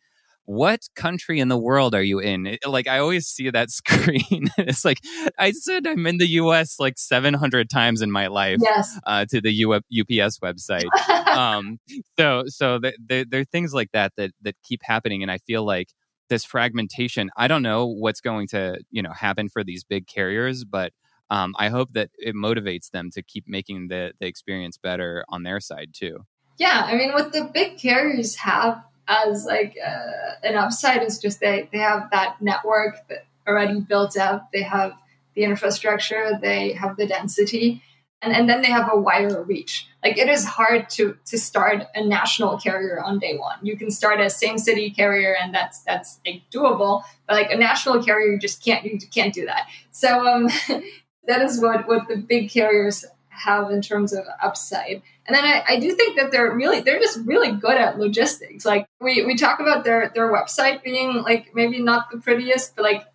what country in the world are you in? It, like I always see that [LAUGHS] screen. it's like I said I'm in the U.S. like 700 times in my life. Yes. Uh, to the U- UPS website. um, [LAUGHS] so so there are things like that that that keep happening, and I feel like this fragmentation. I don't know what's going to you know happen for these big carriers, but um, I hope that it motivates them to keep making the the experience better on their side too. Yeah, I mean, what the big carriers have as like uh, an upside is just they they have that network that already built up. They have the infrastructure. They have the density. And, and then they have a wider reach. Like it is hard to to start a national carrier on day one. You can start a same city carrier, and that's that's like doable. But like a national carrier, you just can't you can't do that. So um, [LAUGHS] that is what what the big carriers have in terms of upside. And then I, I, do think that they're really they're just really good at logistics. Like we, we talk about their their website being like maybe not the prettiest, but like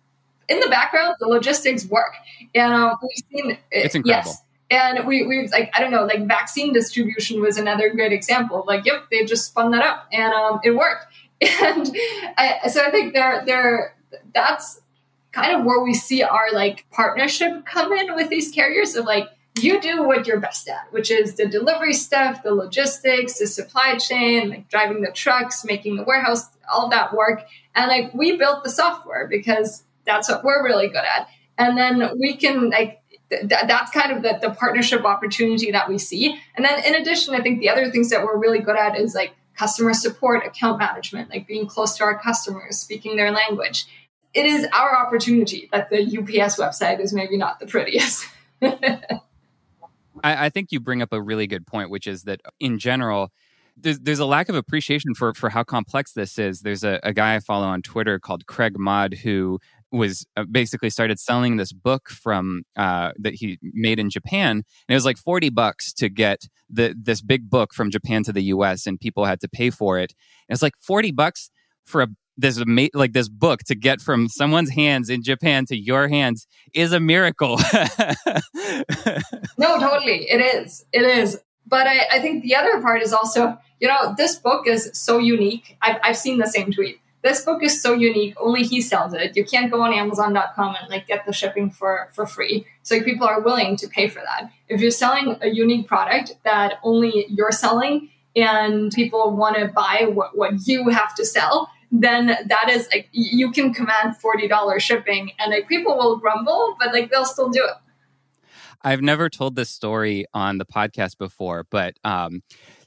in the background the logistics work. And um, we've seen it's incredible. Yes. And we we like I don't know like vaccine distribution was another great example. Like yep, they just spun that up and um, it worked. [LAUGHS] And I, so I think they're they're that's kind of where we see our like partnership come in with these carriers of like you do what you're best at, which is the delivery stuff, the logistics, the supply chain, like driving the trucks, making the warehouse, all that work. And like we built the software because that's what we're really good at. And then we can like th- that's kind of the, the partnership opportunity that we see. And then in addition, I think the other things that we're really good at is like customer support, account management, like being close to our customers, speaking their language it is our opportunity that the UPS website is maybe not the prettiest. [LAUGHS] I, I think you bring up a really good point, which is that in general, there's, there's a lack of appreciation for, for how complex this is. There's a, a guy I follow on Twitter called Craig Mod who was uh, basically started selling this book from uh, that he made in Japan, and it was like forty bucks to get the this big book from Japan to the U.S. and people had to pay for it. And it's like forty bucks for a this like this book to get from someone's hands in Japan to your hands is a miracle. [LAUGHS] no, totally, it is. It is. But I, I think the other part is also, you know, this book is so unique. I've, I've seen the same tweet this book is so unique only he sells it you can't go on amazon.com and like get the shipping for for free so people are willing to pay for that if you're selling a unique product that only you're selling and people want to buy what, what you have to sell then that is like you can command $40 shipping and like people will grumble but like they'll still do it. I've never told this story on the podcast before but um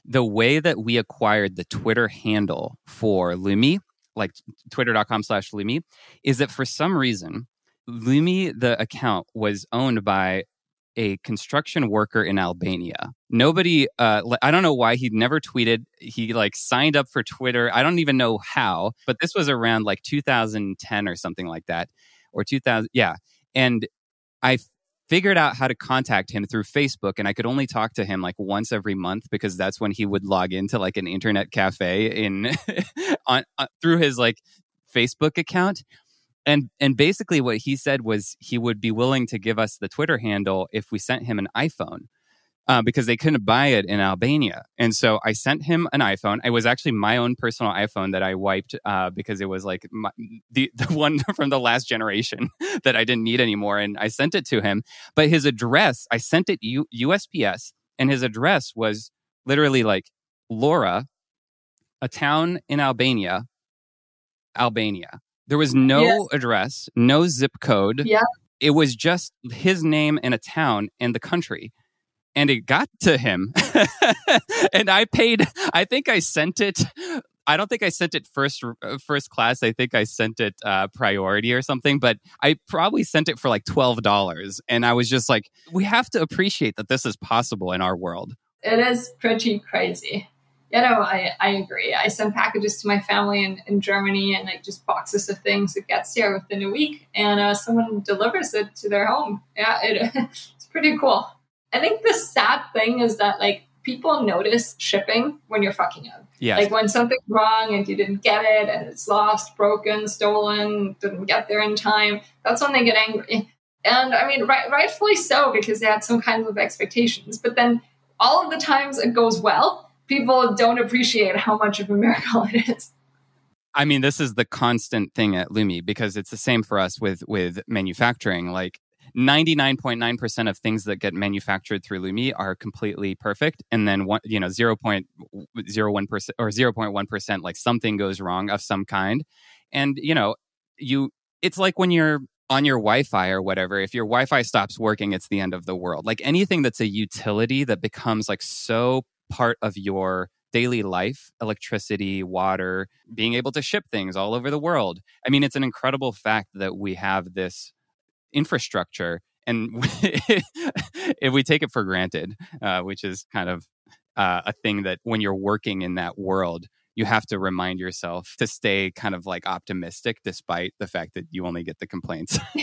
the way that we acquired the Twitter handle for Lumi like twitter.com slash Lumi, is that for some reason, Lumi, the account, was owned by a construction worker in Albania. Nobody, uh, I don't know why he'd never tweeted. He like signed up for Twitter. I don't even know how, but this was around like 2010 or something like that, or 2000. Yeah. And I figured out how to contact him through Facebook and I could only talk to him like once every month because that's when he would log into like an internet cafe in [LAUGHS] on uh, through his like Facebook account. And and basically what he said was he would be willing to give us the Twitter handle if we sent him an iPhone uh, because they couldn't buy it in Albania. And so I sent him an iPhone. It was actually my own personal iPhone that I wiped uh, because it was like my, the, [LAUGHS] the one from the last generation [LAUGHS] that I didn't need anymore. And I sent it to him. But his address, I sent it U- USPS, and his address was literally like Lora, a town in Albania, Albania. There was no yes. address, no zip code. Yeah. It was just his name and a town and the country and it got to him [LAUGHS] and i paid i think i sent it i don't think i sent it first uh, first class i think i sent it uh, priority or something but i probably sent it for like $12 and i was just like we have to appreciate that this is possible in our world it is pretty crazy you know i, I agree i send packages to my family in, in germany and like just boxes of things it gets here within a week and uh, someone delivers it to their home yeah it, [LAUGHS] it's pretty cool I think the sad thing is that like people notice shipping when you're fucking up. Yeah. Like when something's wrong and you didn't get it and it's lost, broken, stolen, didn't get there in time, that's when they get angry. And I mean, right, rightfully so, because they had some kinds of expectations. But then all of the times it goes well, people don't appreciate how much of a miracle it is. I mean, this is the constant thing at Lumi because it's the same for us with with manufacturing. Like 99.9% of things that get manufactured through Lumi are completely perfect. And then one, you know, 0.01% or 0.1%, like something goes wrong of some kind. And, you know, you, it's like when you're on your Wi-Fi or whatever, if your Wi-Fi stops working, it's the end of the world. Like anything that's a utility that becomes like so part of your daily life, electricity, water, being able to ship things all over the world. I mean, it's an incredible fact that we have this infrastructure and [LAUGHS] if we take it for granted uh, which is kind of uh, a thing that when you're working in that world you have to remind yourself to stay kind of like optimistic despite the fact that you only get the complaints. [LAUGHS] [LAUGHS]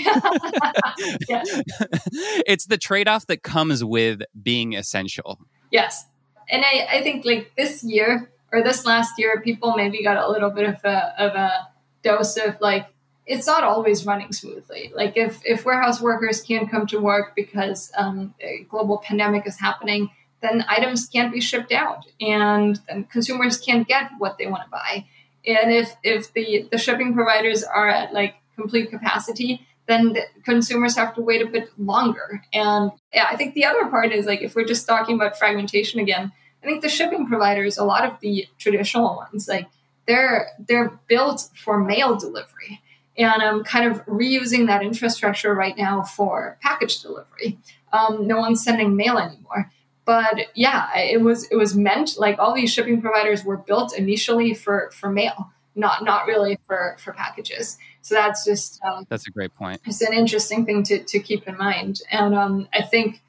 It's the trade-off that comes with being essential. Yes and I, I think like this year or this last year people maybe got a little bit of a, of a dose of like it's not always running smoothly. Like if, if warehouse workers can't come to work because um, a global pandemic is happening, then items can't be shipped out, and then consumers can't get what they want to buy. And if if the the shipping providers are at like complete capacity, then the consumers have to wait a bit longer. And yeah, I think the other part is like if we're just talking about fragmentation again, I think the shipping providers, a lot of the traditional ones, like they're they're built for mail delivery and I'm kind of reusing that infrastructure right now for package delivery. Um, no one's sending mail anymore. But yeah, it was it was meant like all these shipping providers were built initially for for mail, not not really for for packages. So that's just um, that's a great point. It's an interesting thing to, to keep in mind, and um, I think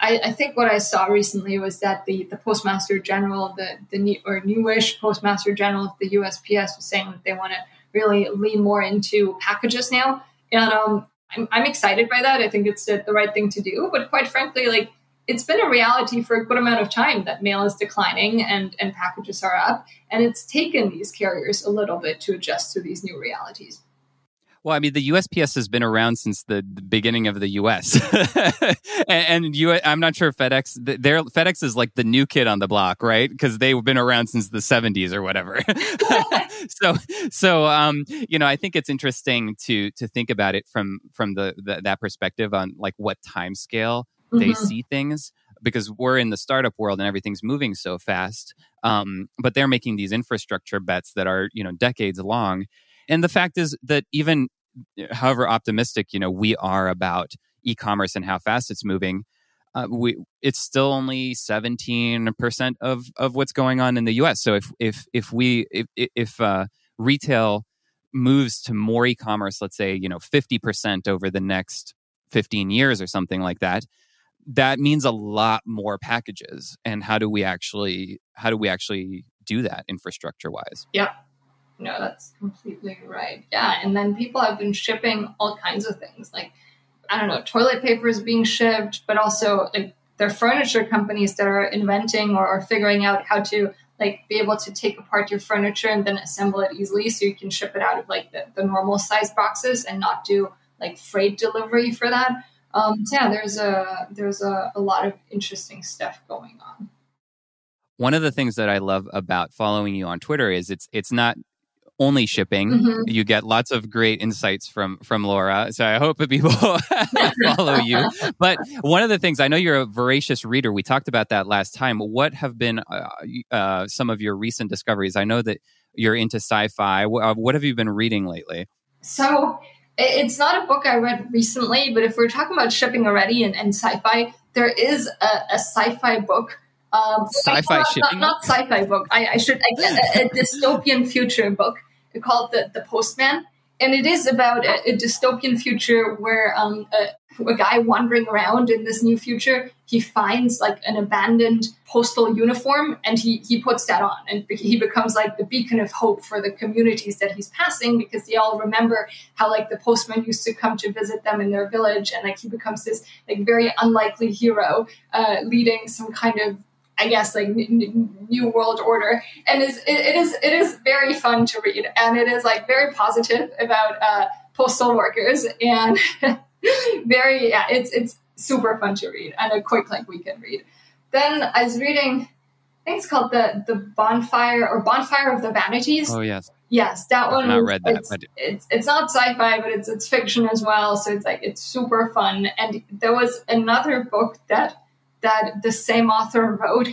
I, I, think what I saw recently was that the the postmaster general, the the new, or newish postmaster general of the USPS, was saying that they want to really lean more into packages now, and um, I'm, I'm excited by that. I think it's the, the right thing to do, but quite frankly, like it's been a reality for a good amount of time that mail is declining and, and packages are up. And it's taken these carriers a little bit to adjust to these new realities. Well, I mean, the USPS has been around since the, the beginning of the US, [LAUGHS] and, and you, I'm not sure FedEx. Their FedEx is like the new kid on the block, right? Because they've been around since the 70s or whatever. [LAUGHS] [LAUGHS] so, so um, you know, I think it's interesting to to think about it from from the, the that perspective on like what time scale mm-hmm. they see things because we're in the startup world and everything's moving so fast. Um, but they're making these infrastructure bets that are you know decades long and the fact is that even however optimistic, you know, we are about e-commerce and how fast it's moving, uh, we it's still only 17% of of what's going on in the US. So if if if we if if uh, retail moves to more e-commerce, let's say, you know, 50% over the next 15 years or something like that, that means a lot more packages. And how do we actually how do we actually do that infrastructure wise? Yeah. No, that's completely right. Yeah, and then people have been shipping all kinds of things. Like, I don't know, toilet paper is being shipped, but also like there are furniture companies that are inventing or, or figuring out how to like be able to take apart your furniture and then assemble it easily so you can ship it out of like the, the normal size boxes and not do like freight delivery for that. Um, so yeah, there's a there's a, a lot of interesting stuff going on. One of the things that I love about following you on Twitter is it's it's not only shipping. Mm-hmm. You get lots of great insights from from Laura. So I hope that people [LAUGHS] follow you. But one of the things I know you're a voracious reader. We talked about that last time. What have been uh, uh, some of your recent discoveries? I know that you're into sci-fi. Uh, what have you been reading lately? So it's not a book I read recently, but if we're talking about shipping already and, and sci-fi, there is a, a sci-fi book um, sci-fi not, not, not, sci-fi book. I, I should I, a, a, dystopian future book. Called the the Postman, and it is about a, a dystopian future where um, a, a, guy wandering around in this new future he finds like an abandoned postal uniform and he he puts that on. And he becomes like the beacon of hope for the communities that he's passing because they all remember how like the postman used to come to visit them in their village and like he becomes this like very unlikely hero uh, leading some kind of I guess like new world order, and is it, is it is very fun to read, and it is like very positive about uh, postal workers, and [LAUGHS] very yeah, it's it's super fun to read and a quick like weekend read. Then I was reading, I think it's called the the bonfire or bonfire of the vanities. Oh yes, yes, that I've one. Not read that, it's, but it's it's not sci-fi, but it's it's fiction as well. So it's like it's super fun. And there was another book that that the same author wrote.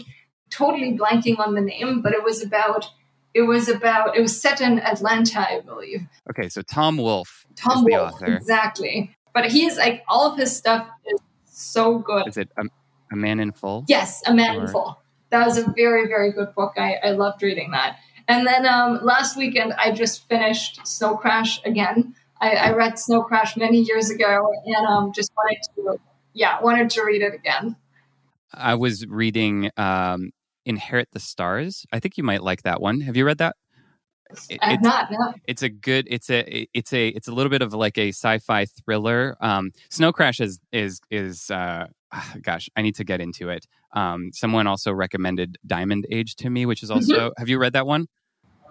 Totally blanking on the name, but it was about it was about it was set in Atlanta, I believe. Okay, so Tom Wolfe. Tom Wolfe, exactly. But he's like all of his stuff is so good. Is it a, a Man in Full? Yes, A Man or... in Full. That was a very very good book. I, I loved reading that. And then um, last weekend I just finished Snow Crash again. I, I read Snow Crash many years ago and um, just wanted to yeah wanted to read it again. I was reading um, Inherit the Stars. I think you might like that one. Have you read that? It, I have not. No. It's a good. It's a. It's a. It's a little bit of like a sci-fi thriller. Um, Snow Crash is is is. Uh, gosh, I need to get into it. Um, someone also recommended Diamond Age to me, which is also. Mm-hmm. have you read that one?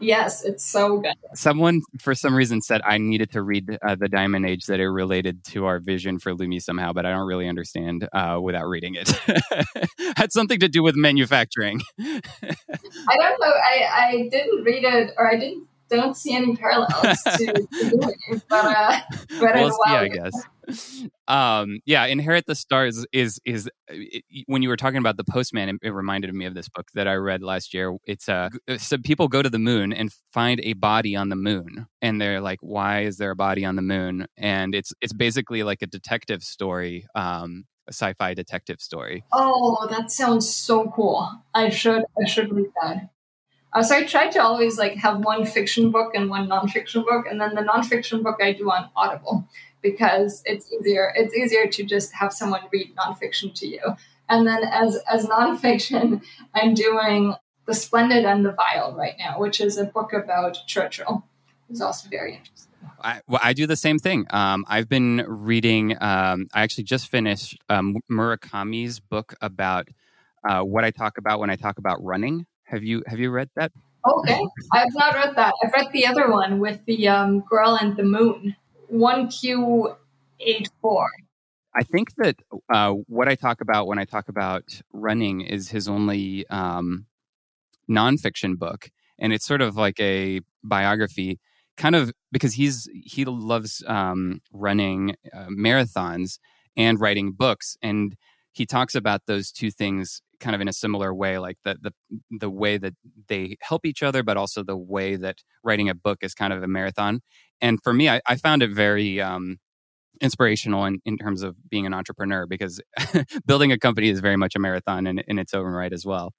Yes, it's so good. Someone, for some reason, said I needed to read uh, the Diamond Age that are related to our vision for Lumi somehow, but I don't really understand uh, without reading it. [LAUGHS] Had something to do with manufacturing. [LAUGHS] I don't know. I, I didn't read it, or I didn't don't see any parallels to, to [LAUGHS] doing but uh, read well, it yeah, I guess um, yeah, Inherit the Stars is is it, when you were talking about the Postman, it, it, reminded me of this book that I read last year. It's uh, so people go to the moon and find a body on the moon, and they're like, "Why is there a body on the moon?" And it's it's basically like a detective story. Um, a sci-fi detective story. Oh, that sounds so cool! I should I should read that. Uh, so I try to always like have one fiction book and one nonfiction book, and then the nonfiction book I do on Audible because it's easier. It's easier to just have someone read nonfiction to you. And then as as nonfiction, [LAUGHS] I'm doing The Splendid and the Vile right now, which is a book about Churchill. It's also very interesting. I, well, I do the same thing. Um, I've been reading. Um, I actually just finished um, Murakami's book about uh, what I talk about when I talk about running. Have you Have you read that? Okay, I've not read that. I've read the other one with the um, girl and the moon. One Q eight four. I think that uh, what I talk about when I talk about running is his only um, nonfiction book, and it's sort of like a biography kind of because he's he loves um, running uh, marathons and writing books, and he talks about those two things kind of in a similar way, like the the the way that they help each other, but also the way that writing a book is kind of a marathon. And for me, I, I found it very um, inspirational in, in terms of being an entrepreneur because [LAUGHS] building a company is very much a marathon in, in its own right as well.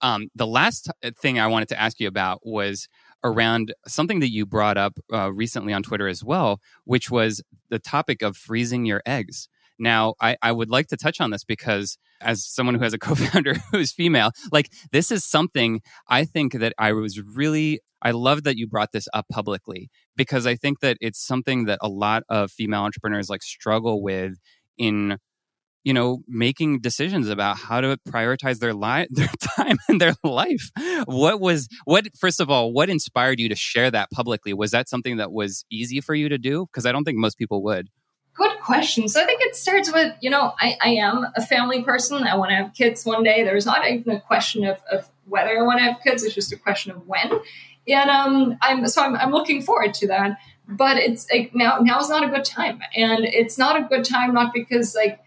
Um, the last thing I wanted to ask you about was around something that you brought up uh, recently on Twitter as well, which was the topic of freezing your eggs. Now, I, I would like to touch on this because, as someone who has a [LAUGHS] co founder who's female, like this is something I think that I was really, I love that you brought this up publicly because I think that it's something that a lot of female entrepreneurs like struggle with in you know making decisions about how to prioritize their life [LAUGHS] their time and their life. What was what first of all what inspired you to share that publicly? Was that something that was easy for you to do? Because i don't think most people would good question. So i think it starts with you know i, I am a family person. I want to have kids one day. There's not even a question of, of whether i want to have kids. It's just a question of when. And um i'm so i'm, I'm looking forward to that. But it's like now now is not a good time. And it's not a good time not because like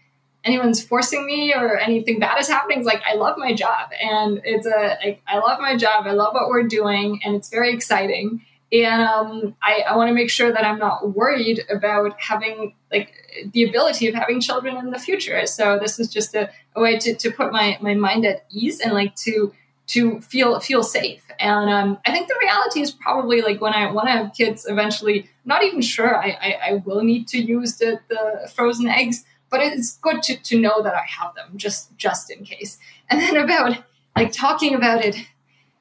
anyone's forcing me or anything bad is happening. It's like I love my job. And it's a like I love my job. I love what we're doing. And it's very exciting. And um, I, I want to make sure that I'm not worried about having like the ability of having children in the future. So this is just a, a way to, to put my, my mind at ease and like to to feel feel safe. And um, I think the reality is probably like when I want to have kids eventually, I'm not even sure I, I, I will need to use the, the frozen eggs but it's good to, to know that I have them just just in case. And then about like talking about it,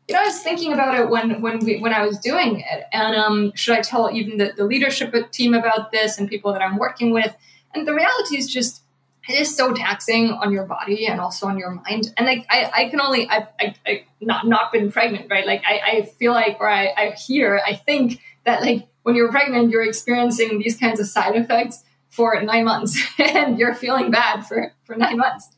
you know, I was thinking about it when when we when I was doing it, and um, should I tell even the, the leadership team about this and people that I'm working with? And the reality is just it is so taxing on your body and also on your mind. And like I, I can only I've I, I not not been pregnant, right? Like I, I feel like or I, I hear, I think that like when you're pregnant, you're experiencing these kinds of side effects for nine months [LAUGHS] and you're feeling bad for, for nine months.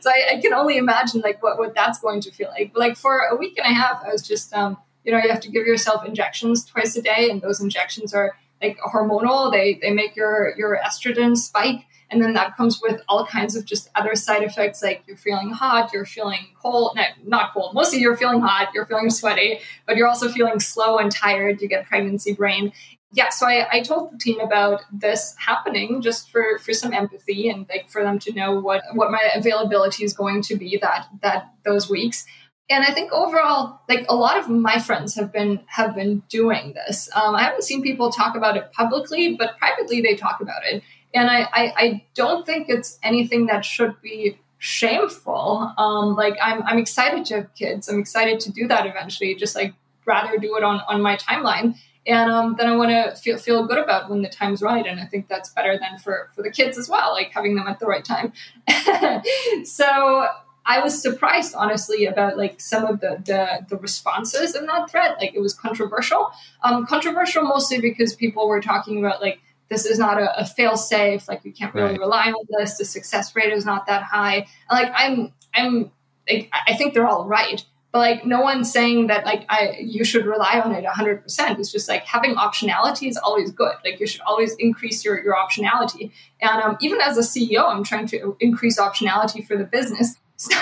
So I, I, can only imagine like what, what that's going to feel like. Like for a week and a half, I was just, um, you know, you have to give yourself injections twice a day. And those injections are like hormonal. They, they make your, your estrogen spike. And then that comes with all kinds of just other side effects, like you're feeling hot, you're feeling cold, no, not cold. Mostly you're feeling hot, you're feeling sweaty, but you're also feeling slow and tired. You get pregnancy brain yeah, so I, I told the team about this happening just for, for some empathy and like for them to know what, what my availability is going to be that that those weeks. And I think overall, like a lot of my friends have been have been doing this. Um, I haven't seen people talk about it publicly, but privately they talk about it. And I, I, I don't think it's anything that should be shameful. Um, like I'm I'm excited to have kids. I'm excited to do that eventually. Just like rather do it on on my timeline and um, then I want to feel feel good about when the time's right, and I think that's better than for for the kids as well, like having them at the right time. [LAUGHS] so I was surprised, honestly, about like some of the the, the responses in that thread. Like it was controversial, um, controversial mostly because people were talking about like this is not a, a fail safe, like you can't really right. rely on this. The success rate is not that high. And, like I'm I'm like, I think they're all right but like no one's saying that like I you should rely on it 100%. It's just like having optionality is always good. Like you should always increase your your optionality. And um, even as a CEO, I'm trying to increase optionality for the business. [LAUGHS] So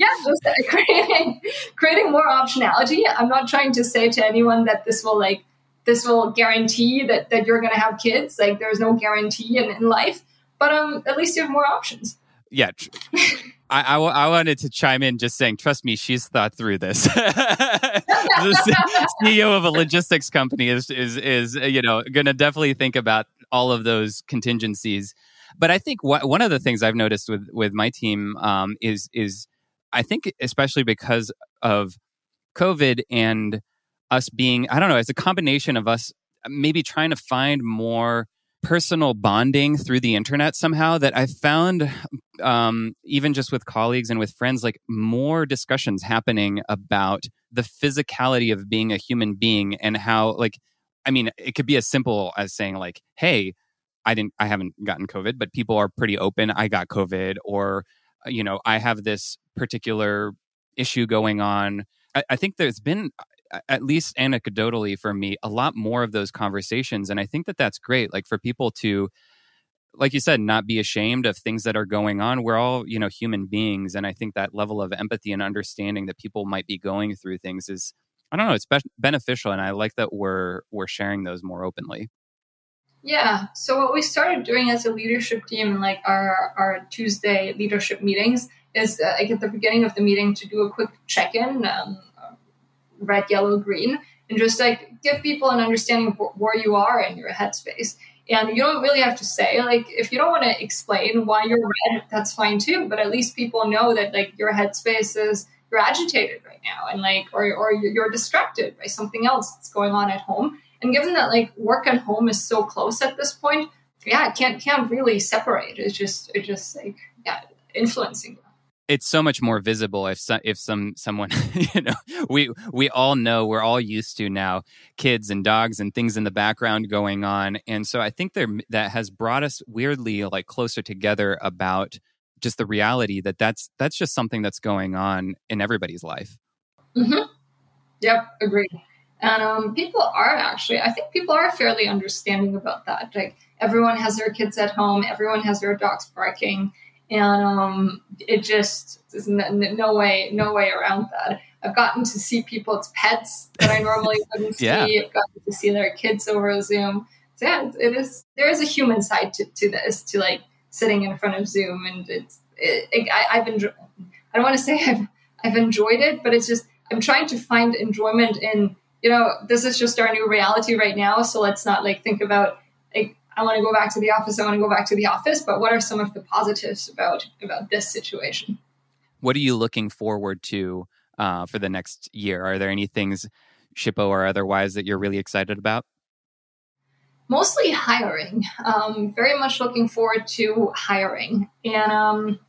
yeah, just creating creating more optionality. I'm not trying to say to anyone that this will like this will guarantee that that you're going to have kids. Like there's no guarantee in, in life, but um at least you have more options. Yeah. [LAUGHS] I, I, I, wanted to chime in just saying, trust me, she's thought through this. [LAUGHS] the CEO of a logistics company is is is you know going to definitely think about all of those contingencies. But I think wh- one of the things I've noticed with with my team um, is is I think especially because of COVID and us being I don't know, it's a combination of us maybe trying to find more personal bonding through the internet somehow that I found, um, even just with colleagues and with friends, like more discussions happening about the physicality of being a human being and how, like, I mean, it could be as simple as saying, like, hey, I didn't, I haven't gotten COVID, but people are pretty open. I got COVID, or, uh, you know, I have this particular issue going on. I, I think there's been at least anecdotally for me, a lot more of those conversations. And I think that that's great. Like for people to, like you said, not be ashamed of things that are going on. We're all, you know, human beings. And I think that level of empathy and understanding that people might be going through things is, I don't know, it's be- beneficial. And I like that we're, we're sharing those more openly. Yeah. So what we started doing as a leadership team, like our, our Tuesday leadership meetings, is uh, like at the beginning of the meeting to do a quick check-in. Um, red, yellow, green, and just like give people an understanding of where you are in your headspace. And you don't really have to say, like, if you don't want to explain why you're red, that's fine too. But at least people know that, like, your headspace is you're agitated right now and, like, or, or you're distracted by something else that's going on at home. And given that, like, work and home is so close at this point, yeah, it can't, can't really separate. It's just, it's just like, yeah, influencing it's so much more visible if some, if some someone [LAUGHS] you know we we all know we're all used to now kids and dogs and things in the background going on. And so i think there that has brought us weirdly like closer together about just the reality that that's that's just something that's going on in everybody's life. Mm-hmm. yep agree and um, people are actually i think people are fairly understanding about that. Like everyone has their kids at home everyone has their dogs barking and um, it just there's no, no, way no way around that. I've gotten to see people's pets that I normally [LAUGHS] wouldn't see. I've gotten to see their kids over Zoom. So yeah, it is. There is a human side to, to this, to like sitting in front of Zoom, and it's. It, it, I, I've enjoyed. I don't want to say I've I've enjoyed it, but it's just I'm trying to find enjoyment in. You know, this is just our new reality right now. So let's not like think about I want to go back to the office. I want to go back to the office. But what are some of the positives about about this situation? What are you looking forward to uh, for the next year? Are there any things, Shippo or otherwise, that you're really excited about? Mostly hiring. Um, very much looking forward to hiring, and um,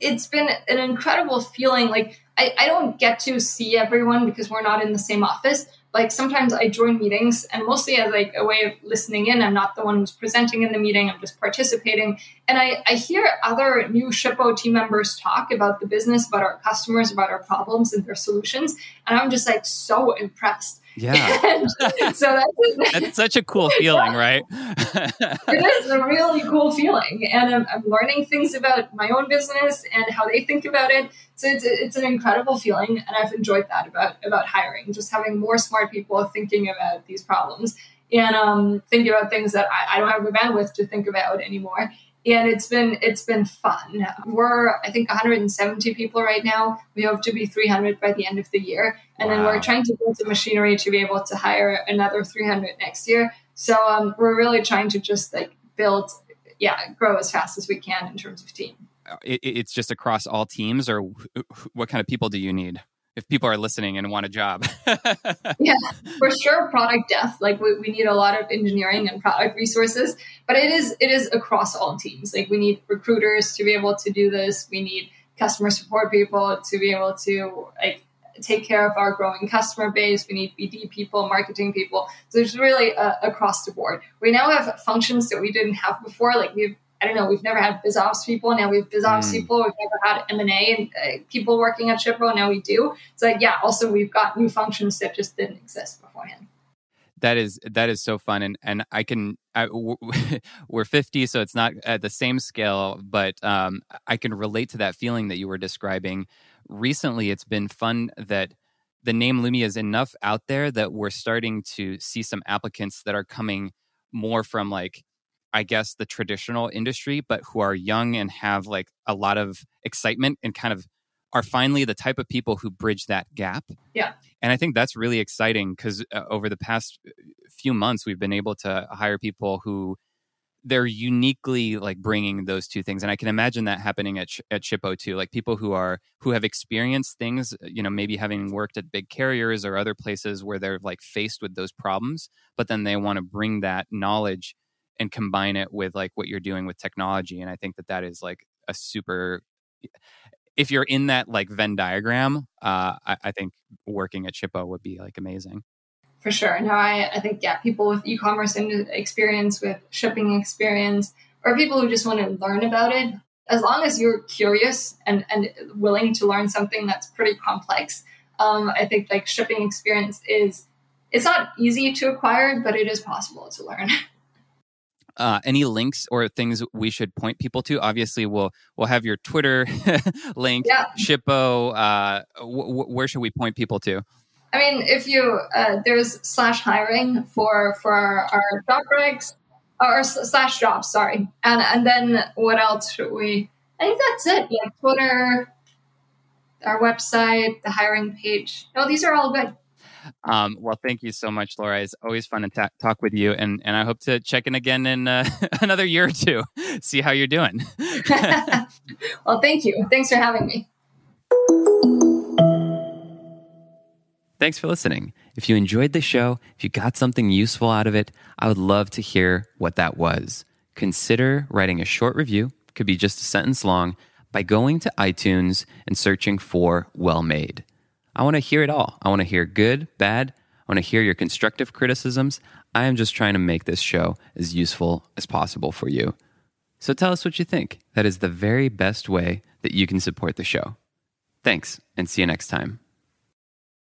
it's been an incredible feeling. Like I, I don't get to see everyone because we're not in the same office, like sometimes I join meetings and mostly as like a way of listening in. I'm not the one who's presenting in the meeting. I'm just participating. And I, I hear other new Shippo team members talk about the business, about our customers, about our problems and their solutions. And I'm just like so impressed. Yeah. [LAUGHS] so that's, [LAUGHS] that's such a cool feeling, right? [LAUGHS] it is a really cool feeling. And I'm, I'm, learning things about my own business and how they think about it. So it's, it's an incredible feeling. And I've enjoyed that about, about hiring, just having more smart people thinking about these problems and um, thinking about things that I, I don't have the bandwidth to think about anymore and it's been it's been fun. We're I think 170 people right now. We hope to be 300 by the end of the year, and wow. then we're trying to build the machinery to be able to hire another 300 next year. So um, we're really trying to just like build, yeah, grow as fast as we can in terms of team. It, it's just across all teams, or what kind of people do you need? If people are listening and want a job. [LAUGHS] yeah, for sure. Product death. Like we, we need a lot of engineering and product resources, but it is it is across all teams. Like we need recruiters to be able to do this. We need customer support people to be able to like take care of our growing customer base. We need BD people, marketing people. So there's really uh, across the board. We now have functions that we didn't have before. Like we've I don't know, we've never had BizOps people. Now we have BizOps mm. people. We've never had M&A and uh, people working at Shippo. Now we do. So yeah, also we've got new functions that just didn't exist beforehand. That is that is so fun, and and I can I, [LAUGHS] we're fifty, so it's not at the same scale, but um, I can relate to that feeling that you were describing. Recently, it's been fun that the name Lumia is enough out there that we're starting to see some applicants that are coming more from like I guess, the traditional industry, but who are young and have like a lot of excitement and kind of are finally the type of people who bridge that gap. Yeah. And I think that's really exciting because uh, over the past uh, few months, we've been able to hire people who they're uniquely like bringing those two things and i can imagine that happening at, at shippo too like people who are who have experienced things uh, you know maybe having worked at big carriers or other places where they're like faced with those problems but then they want to bring that knowledge and combine it with like what you're doing with technology and i think that that is like a super if you're in that like venn diagram uh, I, I think working at shippo would be like amazing for sure. No, I, I think, yeah, people with e commerce experience, with shipping experience, or people who just want to learn about it, as long as you're curious and, and willing to learn something that's pretty complex, um, I think like shipping experience is, it's not easy to acquire, but it is possible to learn. [LAUGHS] Uh, any links or things we should point people to? Obviously, we'll we'll have your Twitter [LAUGHS] link, yeah. Shippo. Uh, w- w- where should we point people to? I mean, if you uh, there's slash hiring for for our, our job breaks or slash jobs, sorry, and and then what else should we? I think that's it. Yeah, Twitter, our website, the hiring page. No, these are all good. Um, well, thank you so much, Laura. It's always fun to ta- talk with you, and and I hope to check in again in uh, [LAUGHS] another year or two, [LAUGHS] see how you're doing. [LAUGHS] well, thank you. Thanks for having me. Thanks for listening. If you enjoyed the show, if you got something useful out of it, I would love to hear what that was. Consider writing a short review, could be just a sentence long, by going to iTunes and searching for Well Made. I want to hear it all. I want to hear good, bad. I want to hear your constructive criticisms. I am just trying to make this show as useful as possible for you. So tell us what you think. That is the very best way that you can support the show. Thanks, and see you next time.